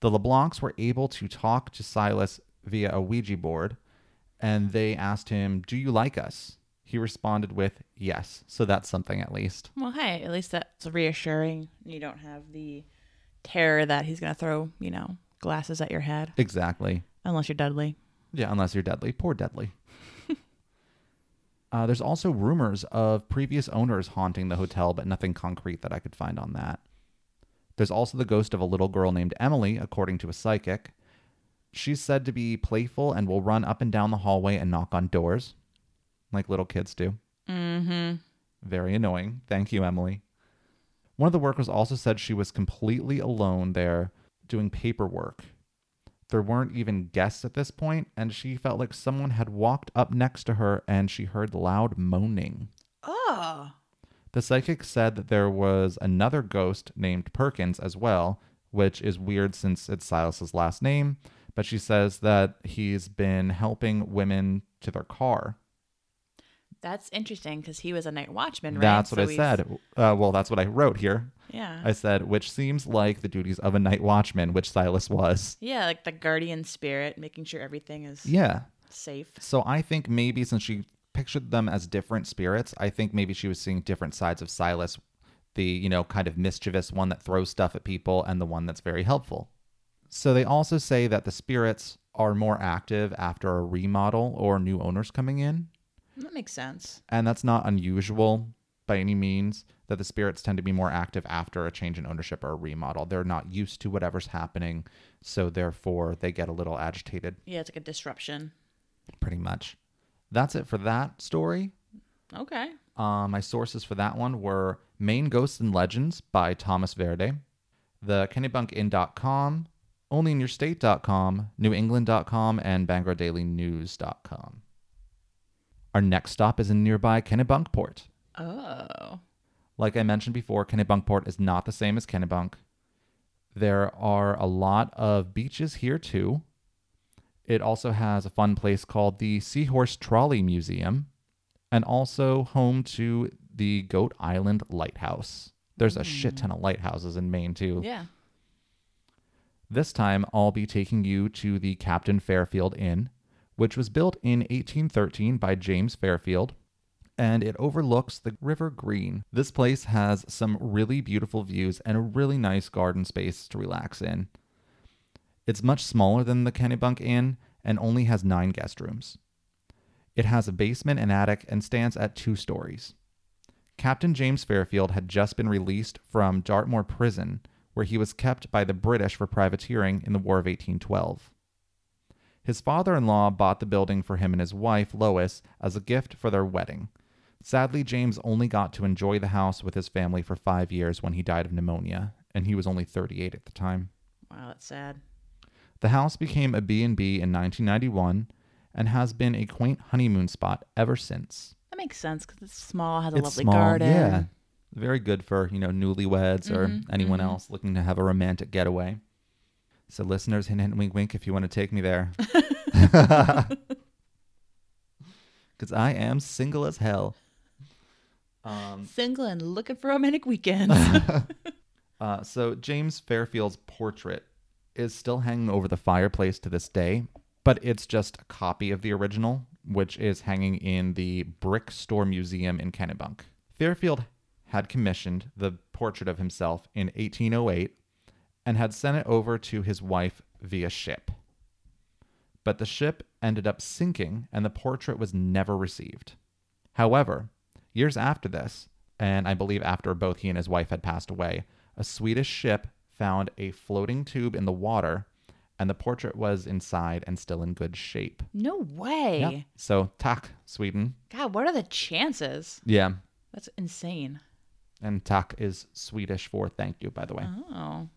The LeBlancs were able to talk to Silas via a Ouija board, and they asked him, Do you like us? He responded with, Yes. So that's something at least. Well, hey, at least that's reassuring. You don't have the terror that he's going to throw, you know, glasses at your head, Exactly. unless you're Dudley. Yeah, unless you're deadly. Poor deadly. uh, there's also rumors of previous owners haunting the hotel, but nothing concrete that I could find on that. There's also the ghost of a little girl named Emily, according to a psychic. She's said to be playful and will run up and down the hallway and knock on doors, like little kids do. Mm-hmm. Very annoying. Thank you, Emily. One of the workers also said she was completely alone there doing paperwork. There weren't even guests at this point, and she felt like someone had walked up next to her and she heard loud moaning. Oh. The psychic said that there was another ghost named Perkins as well, which is weird since it's Silas's last name, but she says that he's been helping women to their car. That's interesting because he was a night watchman, right? That's what So I he's- said. Uh, well, that's what I wrote here. Yeah. I said, which seems like the duties of a night watchman, which Silas was. yeah, like the guardian spirit, making sure everything is Yeah. safe. So I think maybe since she pictured them as different spirits, I think maybe she was seeing different sides of Silas the, you know, kind of mischievous one that throws stuff at people and the one that's very helpful. So they also say that the spirits are more active after a remodel or new owners coming in. That makes sense. And that's not unusual by any means that the spirits tend to be more active after a change in ownership or a remodel. They're not used to whatever's happening, so therefore they get a little agitated, Yeah, it's like a disruption. pretty much. That's it for that story. Okay. Uh, my sources for that one were Maine Ghosts and Legends by Thomas Verde, the kennebunkin.com, onlyinyourstate.com, newengland.com, and bangordailynews.com. Our next stop is in nearby Kennebunkport. Oh. Like I mentioned before, Kennebunkport is not the same as Kennebunk. There are a lot of beaches here too. It also has a fun place called the Seashore Trolley Museum and also home to the Goat Island Lighthouse. There's a shit hmm. ton of lighthouses in Maine too. Yeah. This time, I'll be taking you to the Captain Fairfield Inn, which was built in 1813 by James Fairfield, and it overlooks the River Green. This place has some really beautiful views and a really nice garden space to relax in. It's much smaller than the Kennebunk Inn and only has nine guest rooms. It has a basement and attic and stands at two stories. Captain James Fairfield had just been released from Dartmoor Prison, where he was kept by the British for privateering in the War of 1812. His father in law bought the building for him and his wife, Lois, as a gift for their wedding. Sadly, James only got to enjoy the house with his family for five years when he died of pneumonia, and he was only 38 at the time. Wow, that's sad. The house became a B&B in 1991 and has been a quaint honeymoon spot ever since. That makes sense because it's small, has a It's lovely small, garden. Yeah. Very good for, you know, newlyweds or Mhm, anyone mhm. else looking to have a romantic getaway. So listeners, hint hint wink wink if you want to take me there. Cuz I am single as hell. Um Single and looking for romantic weekends. uh, so James Fairfield's portrait is still hanging over the fireplace to this day, but it's just a copy of the original, which is hanging in the Brick Store Museum in Kennebunk. Fairfield had commissioned the portrait of himself in 1808 and had sent it over to his wife via ship. But the ship ended up sinking and the portrait was never received. However, years after this, and I believe after both he and his wife had passed away, a Swedish ship found a floating tube in the water and the portrait was inside and still in good shape. no way. Yep. So, tack, Sweden. God, what are the chances? Yeah. That's insane. And tack is Swedish for thank you, by the way. Oh.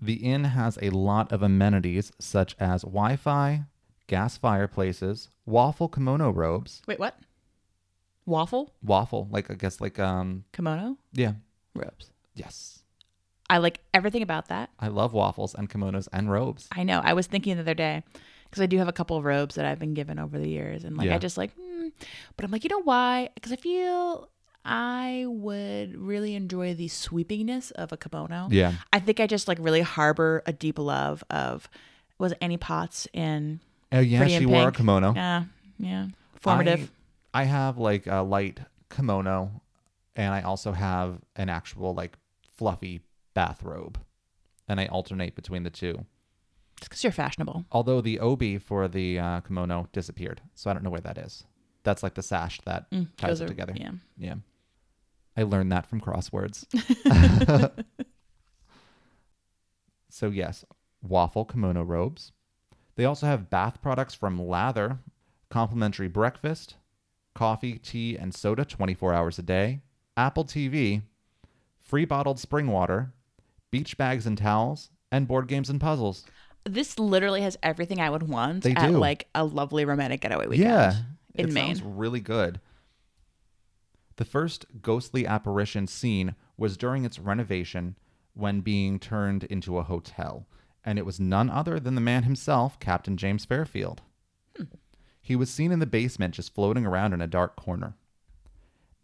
The inn has a lot of amenities such as Wi Fi, gas fireplaces, waffle kimono robes. Wait, what? Waffle? Waffle, like, I guess, like, um, Kimono? yeah. Robes. Yes. I like everything about that. I love waffles and kimonos and robes. I know. I was thinking the other day because I do have a couple of robes that I've been given over the years, and like Yeah. I just like, hmm. but I'm like, you know why? Because I feel I would really enjoy the sweepingness of a kimono. Yeah. I think I just like really harbor a deep love of was it Annie Potts in Oh, yeah, Pretty she wore a kimono. yeah yeah formative. I, I have like a light kimono, and I also have an actual like fluffy bathrobe, and I alternate between the two. Just because you're fashionable. Although the obi for the uh, kimono disappeared, so I don't know where that is. That's like the sash that Mm, ties it are- together. Yeah. Yeah. I learned that from crosswords. so, yes, waffle kimono robes. They also have bath products from Lather, complimentary breakfast, coffee, tea, and soda 24 hours a day, Apple TV, free bottled spring water, beach bags and towels, and board games and puzzles. This literally has everything I would want They at do. like a lovely romantic getaway weekend. Yeah, in it Maine. sounds really good. The first ghostly apparition seen was during its renovation when being turned into a hotel, and it was none other than the man himself, Captain James Fairfield. He was seen in the basement just floating around in a dark corner.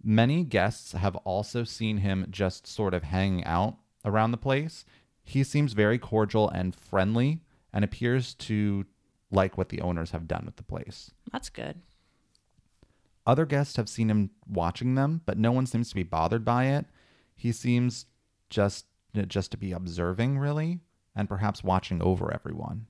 Many guests have also seen him just sort of hanging out around the place. He seems very cordial and friendly and appears to like what the owners have done with the place. That's good. Other guests have seen him watching them, but no one seems to be bothered by it. He seems just just to be observing really and perhaps watching over everyone.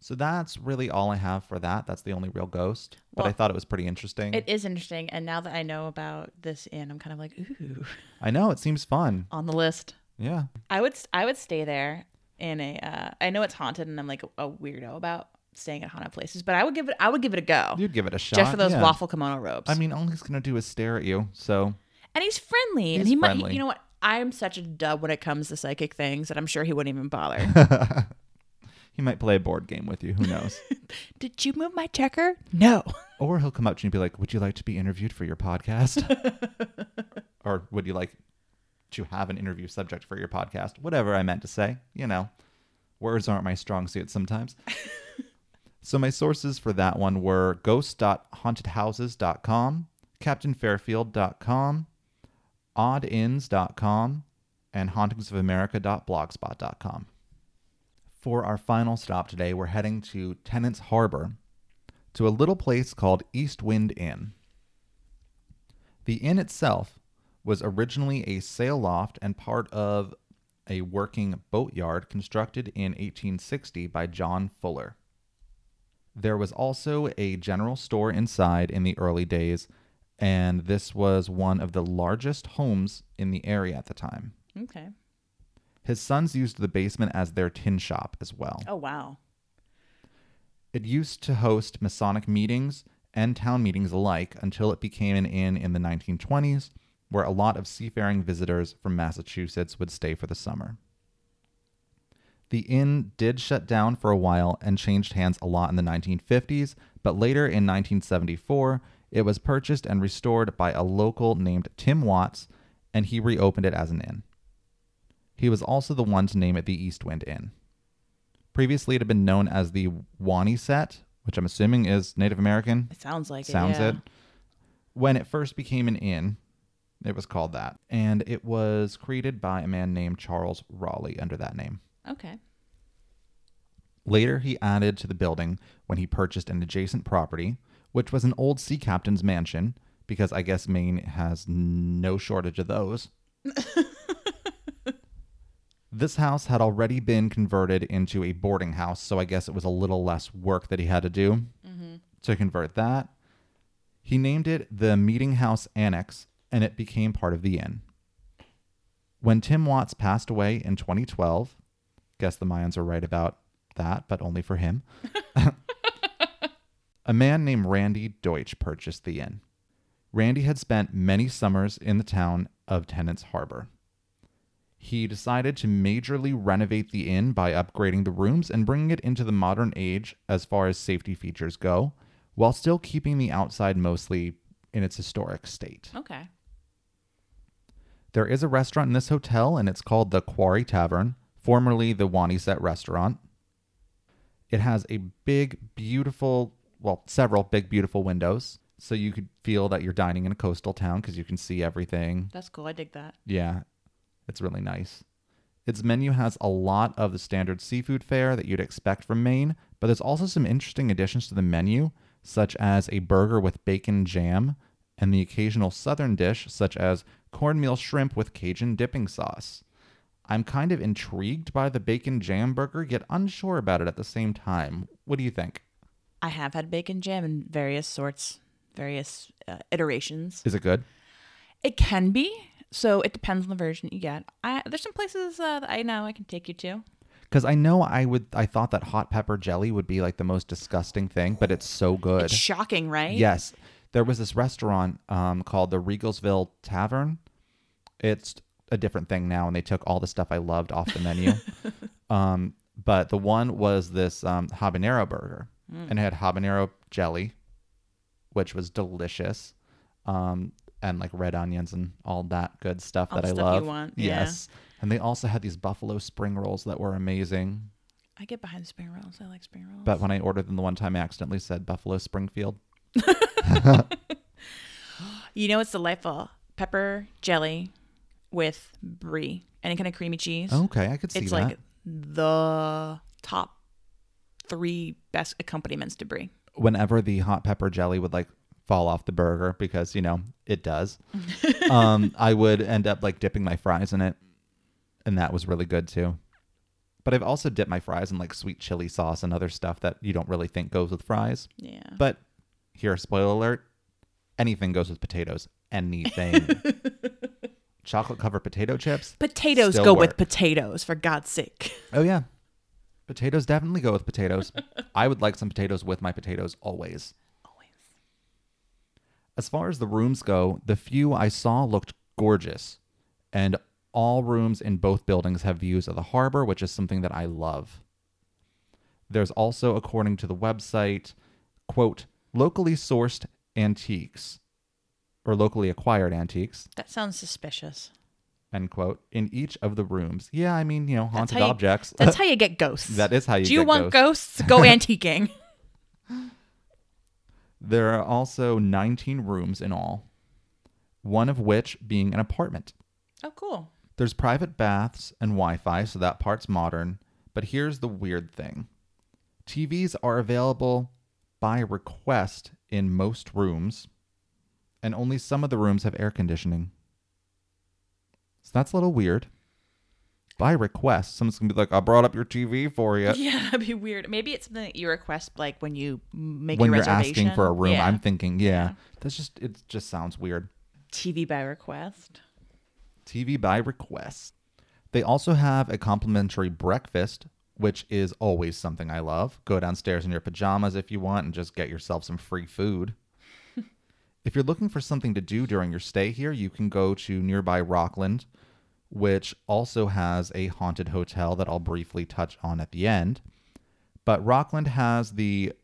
So that's really all I have for that. That's the only real ghost, but I thought it was pretty interesting. It is interesting, and now that I know about this inn, I'm kind of like, ooh, I know it seems fun. on the list. Yeah. I would I would stay there in a. Uh, I know it's haunted, and I'm like a weirdo about staying at haunted places, but I would give it. I would give it a go You'd give it a shot. just for those yeah. waffle kimono robes. I mean, all he's going to do is stare at you. So, and he's friendly, and He's he might. friendly. You know what? I'm such a dub when it comes to psychic things that I'm sure he wouldn't even bother. He might play a board game with you. Who knows? Did you move my checker? No. or he'll come up to you and be like, "Would you like to be interviewed for your podcast?" or would you like to have an interview subject for your podcast? Whatever I meant to say. You know, words aren't my strong suit sometimes. So my sources for that one were ghost.hauntedhouses.com, captainfairfield.com, oddinns.com, and hauntingsofamerica.blogspot.com. For our final stop today, we're heading to Tenants Harbor to a little place called East Wind Inn. The inn itself was originally a sail loft and part of a working boatyard constructed in 1860 by John Fuller. There was also a general store inside in the early days, and this was one of the largest homes in the area at the time. Okay. His sons used the basement as their tin shop as well. Oh wow. It used to host Masonic meetings and town meetings alike until it became an inn in the 1920s, where a lot of seafaring visitors from Massachusetts would stay for the summer. The inn did shut down for a while and changed hands a lot in the 1950s, but later in 1974, it was purchased and restored by a local named Tim Watts, and he reopened it as an inn. He was also the one to name it the East Wind Inn. Previously, it had been known as the Waniset, which I'm assuming is Native American. It sounds like Sounds it. yeah. it. When it first became an inn, it was called that. And it was created by a man named Charles Raleigh under that name. Okay. Later, he added to the building when he purchased an adjacent property, which was an old sea captain's mansion, because I guess Maine has no shortage of those. this house had already been converted into a boarding house, so I guess it was a little less work that he had to do mm-hmm. to convert that. He named it the Meeting House Annex, and it became part of the inn. When Tim Watts passed away in 2012, guess the Mayans are right about that, but only for him. a man named Randy Deutsch purchased the inn. Randy had spent many summers in the town of Tenants Harbor. He decided to majorly renovate the inn by upgrading the rooms and bringing it into the modern age as far as safety features go, while still keeping the outside mostly in its historic state. Okay. There is a restaurant in this hotel, and it's called the Quarry Tavern, formerly the Waniset Restaurant. It has a big, beautiful, well, several big, beautiful windows, so you could feel that you're dining in a coastal town because you can see everything. That's cool. I dig that. Yeah, it's really nice. Its menu has a lot of the standard seafood fare that you'd expect from Maine, but there's also some interesting additions to the menu, such as a burger with bacon jam and the occasional southern dish, such as cornmeal shrimp with Cajun dipping sauce. I'm kind of intrigued by the bacon jam burger, yet unsure about it at the same time. What do you think? I have had bacon jam in various sorts, various uh, iterations. Is it good? It can be. So it depends on the version you get. I, there's some places uh, that I know I can take you to. Because I know I would, I thought that hot pepper jelly would be like the most disgusting thing, but it's so good. It's shocking, right? Yes. There was this restaurant um, called the Riegelsville Tavern. It's a different thing now, and they took all the stuff I loved off the menu. um, but the one was this um, habanero burger, and it had habanero jelly, which was delicious, um, and like red onions and all that good stuff All that I stuff love. want, yeah. Yes. And they also had these buffalo spring rolls that were amazing. I get behind spring rolls. I like spring rolls. But when I ordered them the one time, I accidentally said Buffalo Springfield. you know it's delightful. Pepper jelly with brie. Any kind of creamy cheese. Okay, I could see it's that. like the top three best accompaniments to brie. whenever the hot pepper jelly would like fall off the burger because you know it does um i would end up like dipping my fries in it and that was really good too but i've also dipped my fries in like sweet chili sauce and other stuff that you don't really think goes with fries Yeah. but here spoiler alert anything goes with potatoes anything chocolate covered potato chips Potatoes go work. with potatoes, for God's sake. oh yeah potatoes definitely go with potatoes i would like some potatoes with my potatoes always Always. As far as the rooms go, the few I saw looked gorgeous, and All rooms in both buildings have views of the harbor, which is something that I love. There's also, according to the website, quote, locally sourced antiques or locally acquired antiques, That sounds suspicious. end quote, in each of the rooms. Yeah, I mean, you know, haunted how you- objects. That's how you get ghosts. that is how you get ghosts. Do you want ghosts. ghosts? Go antiquing. There are also 19 rooms in all, one of which being an apartment. Oh, cool. There's private baths and Wi Fi, so that part's modern. But here's the weird thing TVs are available by request in most rooms, and only some of the rooms have air conditioning. So that's a little weird. By request, someone's gonna be like, "I brought up your TV for you." Yeah, that'd be weird. Maybe it's something that you request, like when you make when your you're reservation. asking for a room, Yeah. I'm thinking, yeah, Yeah. that's just it. Just sounds weird. TV by request. TV by request. They also have a complimentary breakfast, which is always something I love. Go downstairs in your pajamas if you want and just get yourself some free food. If you're looking for something to do during your stay here, you can go to nearby Rockland, which also has a haunted hotel that I'll briefly touch on at the end. But Rockland has the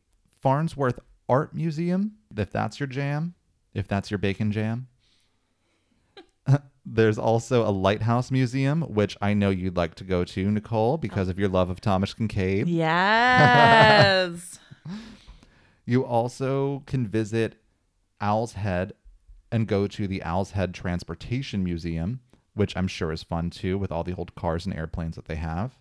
Farnsworth Art Museum, if that's your jam, if that's your bacon jam. There's also a lighthouse museum, which I know you'd like to go to, Nicole, because of your love of Thomas Kinkade. Yes. You also can visit Owl's Head and go to the Owl's Head Transportation Museum, which I'm sure is fun too, with all the old cars and airplanes that they have.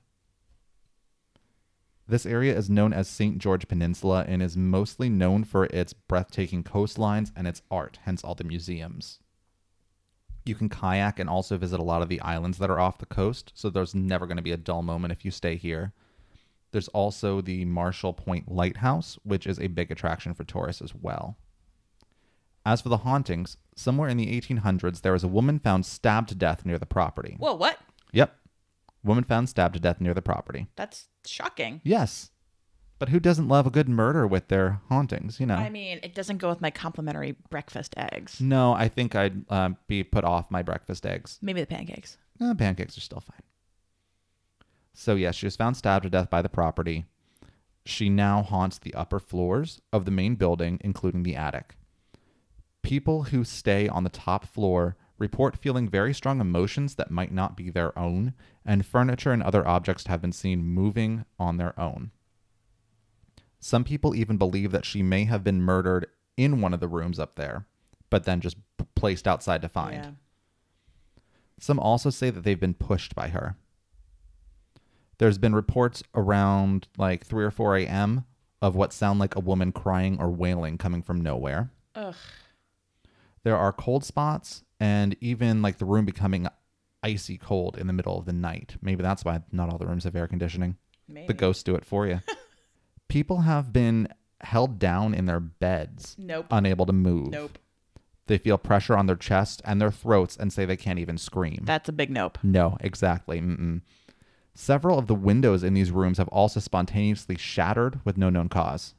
This area is known as St. George Peninsula and is mostly known for its breathtaking coastlines and its art, hence all the museums. You can kayak and also visit a lot of the islands that are off the coast, so there's never going to be a dull moment if you stay here. There's also the Marshall Point Lighthouse, which is a big attraction for tourists as well. As for the hauntings, somewhere in the 1800s, there was a woman found stabbed to death near the property. Whoa, what? Yep. Woman found stabbed to death near the property. That's shocking. Yes. But who doesn't love a good murder with their hauntings, you know? I mean, it doesn't go with my complimentary breakfast eggs. no, I think I'd uh, be put off my breakfast eggs. Maybe the pancakes. Uh, pancakes are still fine. So, yes, she was found stabbed to death by the property. She now haunts the upper floors of the main building, including the attic. People who stay on the top floor report feeling very strong emotions that might not be their own, and furniture and other objects have been seen moving on their own. Some people even believe that she may have been murdered in one of the rooms up there, but then just placed outside to find. Yeah. Some also say that they've been pushed by her. There's been reports around like 3 or 4 a.m. of what sound like a woman crying or wailing coming from nowhere. Ugh. There are cold spots and even like the room becoming icy cold in the middle of the night. Maybe that's why not all the rooms have air conditioning. Maybe. The ghosts do it for you. People have been held down in their beds, Nope. unable to move. Nope. They feel pressure on their chest and their throats and say they can't even scream. That's a big nope. No, exactly. Mm-mm. Several of the windows in these rooms have also spontaneously shattered with no known cause.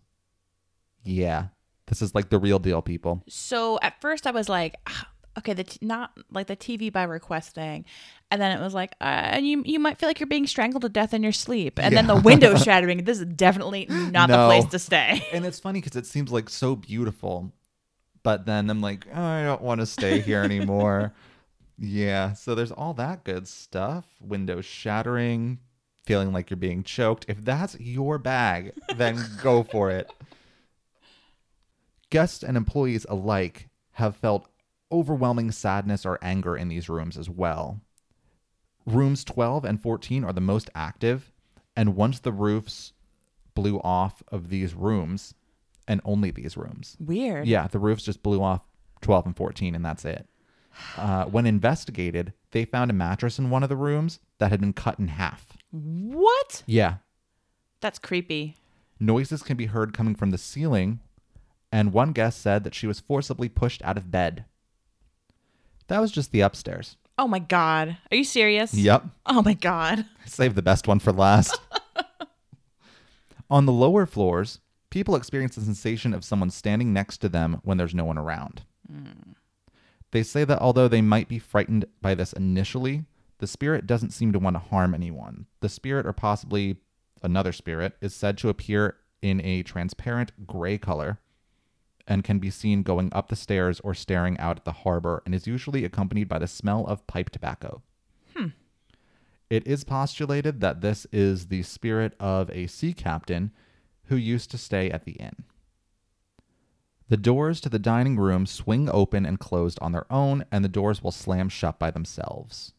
Yeah, this is like the real deal, people. So at first I was like, ah, okay, the t- not like the TV by request thing, and then it was like, uh, and you you might feel like you're being strangled to death in your sleep, and then the window shattering. This is definitely not the No. place to stay. And it's funny because it seems like so beautiful, but then I'm like, oh, I don't want to stay here anymore. yeah, so there's all that good stuff. Windows shattering, feeling like you're being choked. If that's your bag, then go for it. Guests and employees alike have felt overwhelming sadness or anger in these rooms as well. Rooms 12 and 14 are the most active, and once the roofs blew off of these rooms, and only these rooms, Weird. yeah, the roofs just blew off 12 and 14, and that's it. Uh, when investigated, they found a mattress in one of the rooms that had been cut in half. What? Yeah. That's creepy. Noises can be heard coming from the ceiling, and one guest said that she was forcibly pushed out of bed. That was just the upstairs. Oh my god. Are you serious? Yep. Oh my god. Save the best one for last. On the lower floors, people experience the sensation of someone standing next to them when there's no one around. Hmm. They say that although they might be frightened by this initially, the spirit doesn't seem to want to harm anyone. The spirit, or possibly another spirit, is said to appear in a transparent gray color and can be seen going up the stairs or staring out at the harbor and is usually accompanied by the smell of pipe tobacco. Hmm. It is postulated that this is the spirit of a sea captain who used to stay at the inn. The doors to the dining room swing open and closed on their own, and the doors will slam shut by themselves.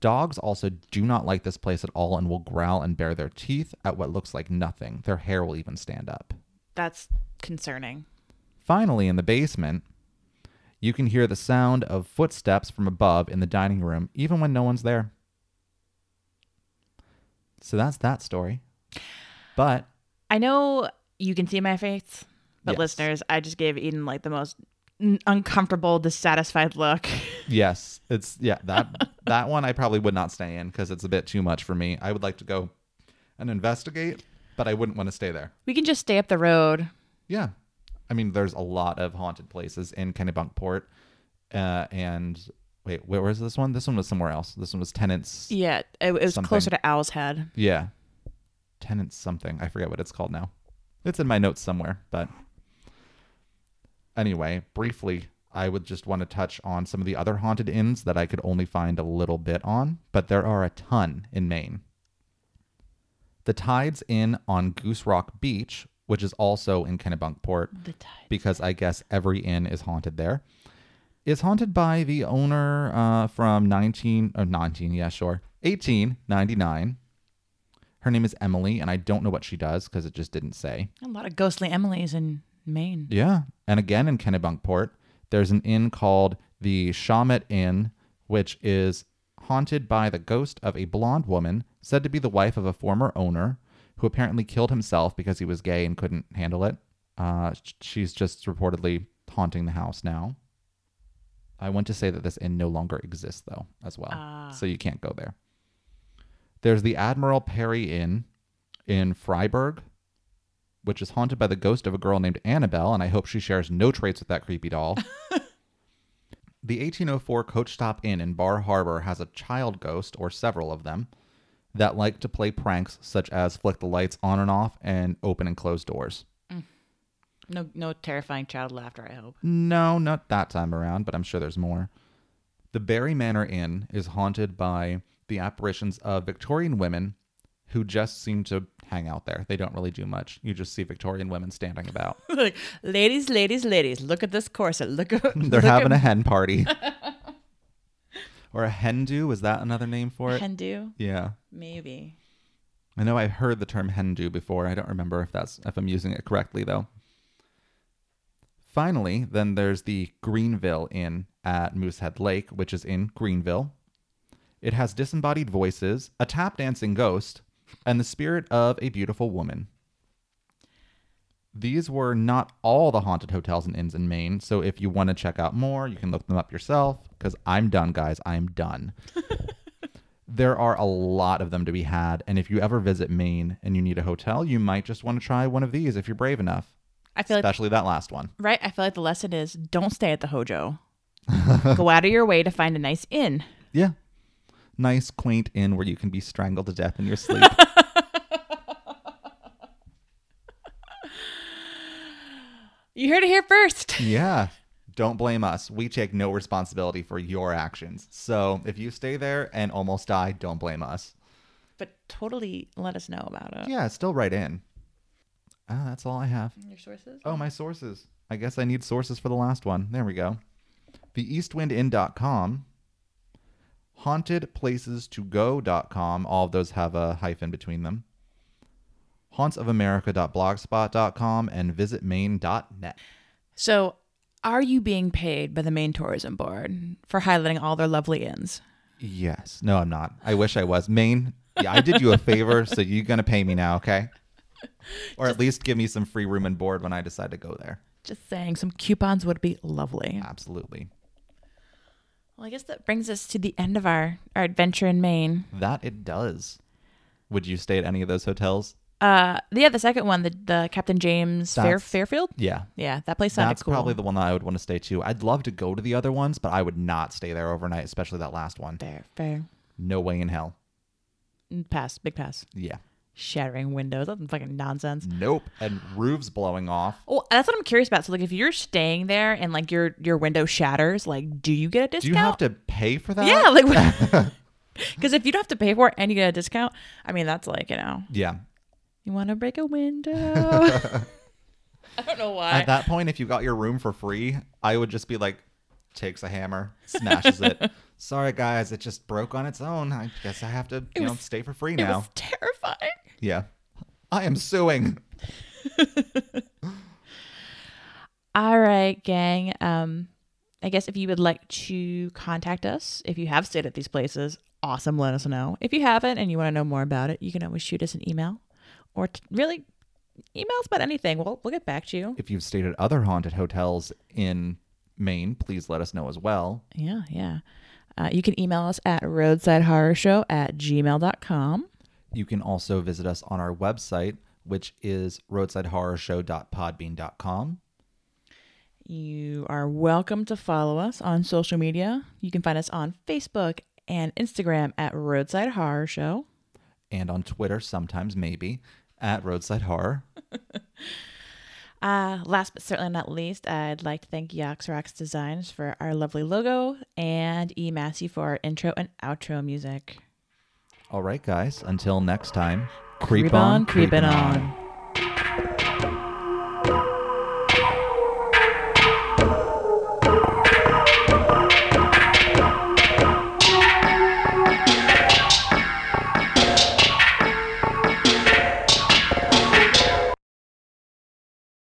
Dogs also do not like this place at all and will growl and bare their teeth at what looks like nothing. Their hair will even stand up. That's concerning. Finally, in the basement, you can hear the sound of footsteps from above in the dining room, even when no one's there. So that's that story. But I know you can see my face, but Yes. listeners, I just gave Eden like the most uncomfortable, dissatisfied look. yes, it's yeah that that one I probably would not stay in because it's a bit too much for me. I would like to go and investigate, but I wouldn't want to stay there. we can just stay up the road. Yeah, I mean, there's a lot of haunted places in Kennebunkport, uh, and wait, where was this one? This one was somewhere else. This one was Tenants. Yeah, it, it was Something. closer to Owl's Head. Yeah. Tenants something. I forget what it's called now. It's in my notes somewhere, but anyway, briefly, I would just want to touch on some of the other haunted inns that I could only find a little bit on, but there are a ton in Maine. The Tides Inn on Goose Rock Beach, which is also in Kennebunkport, because I guess every inn is haunted there. Is haunted by the owner uh, from 19 or 19, yeah, sure, 1899. Her name is Emily, and I don't know what she does because it just didn't say. A lot of ghostly Emily's in Maine. Yeah, and again in Kennebunkport, there's an inn called the Shawmut Inn, which is haunted by the ghost of a blonde woman said to be the wife of a former owner who apparently killed himself because he was gay and couldn't handle it. Uh, she's just reportedly haunting the house now. I want to say that this inn no longer exists, though, as well. Ah. So you can't go there. There's the Admiral Peary Inn in Fryeburg, which is haunted by the ghost of a girl named Annabelle, and I hope she shares no traits with that creepy doll. the 1804 Coach Stop Inn in Bar Harbor has a child ghost, or several of them, that like to play pranks such as flick the lights on and off and open and close doors. Mm. No, no terrifying child laughter. I hope. No, not that time around, but I'm sure there's more. The Barry Manor Inn is haunted by the apparitions of Victorian women who just seem to hang out there. They don't really do much. You just see Victorian women standing about. like, ladies, ladies, ladies, look at this corset. Look at They're look having a hen party. or a hen do. Is that another name for it? Hindu, yeah. maybe. I know I heard the term hen do before. I don't remember if that's if I'm using it correctly though. Finally, then there's the Greenville Inn at Moosehead Lake, which is in Greenville. It has disembodied voices, a tap dancing ghost, and the spirit of a beautiful woman. These were not all the haunted hotels and inns in Maine, so if you want to check out more, you can look them up yourself, because I'm done, guys. I'm done. there are a lot of them to be had, and if you ever visit Maine and you need a hotel, you might just want to try one of these if you're brave enough, I feel like especially that last one. right. I feel like the lesson is don't stay at the Hojo. Go out of your way to find a nice inn. Yeah. Nice, quaint inn where you can be strangled to death in your sleep. You heard it here first. yeah. Don't blame us. We take no responsibility for your actions. So if you stay there and almost die, don't blame us. But totally let us know about it. Yeah, still write in. Ah, that's all I have. Your sources? Oh, my sources. I guess I need sources for the last one. There we go. TheEastWindInn.com, HauntedPlacesToGo.com. All of those have a hyphen between them. HauntsOfAmerica.blogspot.com and VisitMaine.net. So, are you being paid by the Maine Tourism Board for highlighting all their lovely inns? Yes. No, I'm not. I wish I was. Maine, yeah, I did you a favor, so you're going to pay me now, okay? Or at least give me some free room and board when I decide to go there. Just saying, some coupons would be lovely. Absolutely. Well, I guess that brings us to the end of our, our adventure in Maine. That it does. Would you stay at any of those hotels? Uh, yeah, the second one, the the Captain James Fair, That's- Fairfield. Yeah. Yeah, that place sounded That's cool. probably the one that I would want to stay to. I'd love to go to the other ones, but I would not stay there overnight, especially that last one. fair, fair. No way in hell. Mm, Pass, big pass. Yeah. Shattering windows. That's fucking nonsense. Nope. And roofs blowing off. Well, that's what I'm curious about. So, like, if you're staying there and like your your window shatters, like, do you get a discount? Do you have to pay for that? Yeah, like, because if you don't have to pay for it and you get a discount, I mean, that's like you know, Yeah. You want to break a window. I don't know why. At that point, if you got your room for free, I would just be like, takes a hammer, smashes it. Sorry, guys, it just broke on its own. I guess I have to, you know, stay for free it now. was terrifying. Yeah. I am suing. All right, gang. Um, I guess if you would like to contact us, if you have stayed at these places, awesome. Let us know. If you haven't and you want to know more about it, you can always shoot us an email, or t- really, emails about anything. We'll we'll get back to you. If you've stayed at other haunted hotels in Maine, please let us know as well. Yeah, yeah. Uh, you can email us at roadsidehorrorshow at gmail.com. You can also visit us on our website, which is roadsidehorrorshow.podbean.com. You are welcome to follow us on social media. You can find us on Facebook and Instagram at Roadside Horror Show. And on Twitter, sometimes maybe, at Roadside Horror. Uh, last but certainly not least, I'd like to thank Yax Rocks Designs for our lovely logo and E Massey for our intro and outro music. All right, guys, until next time, Creep on, creeping on.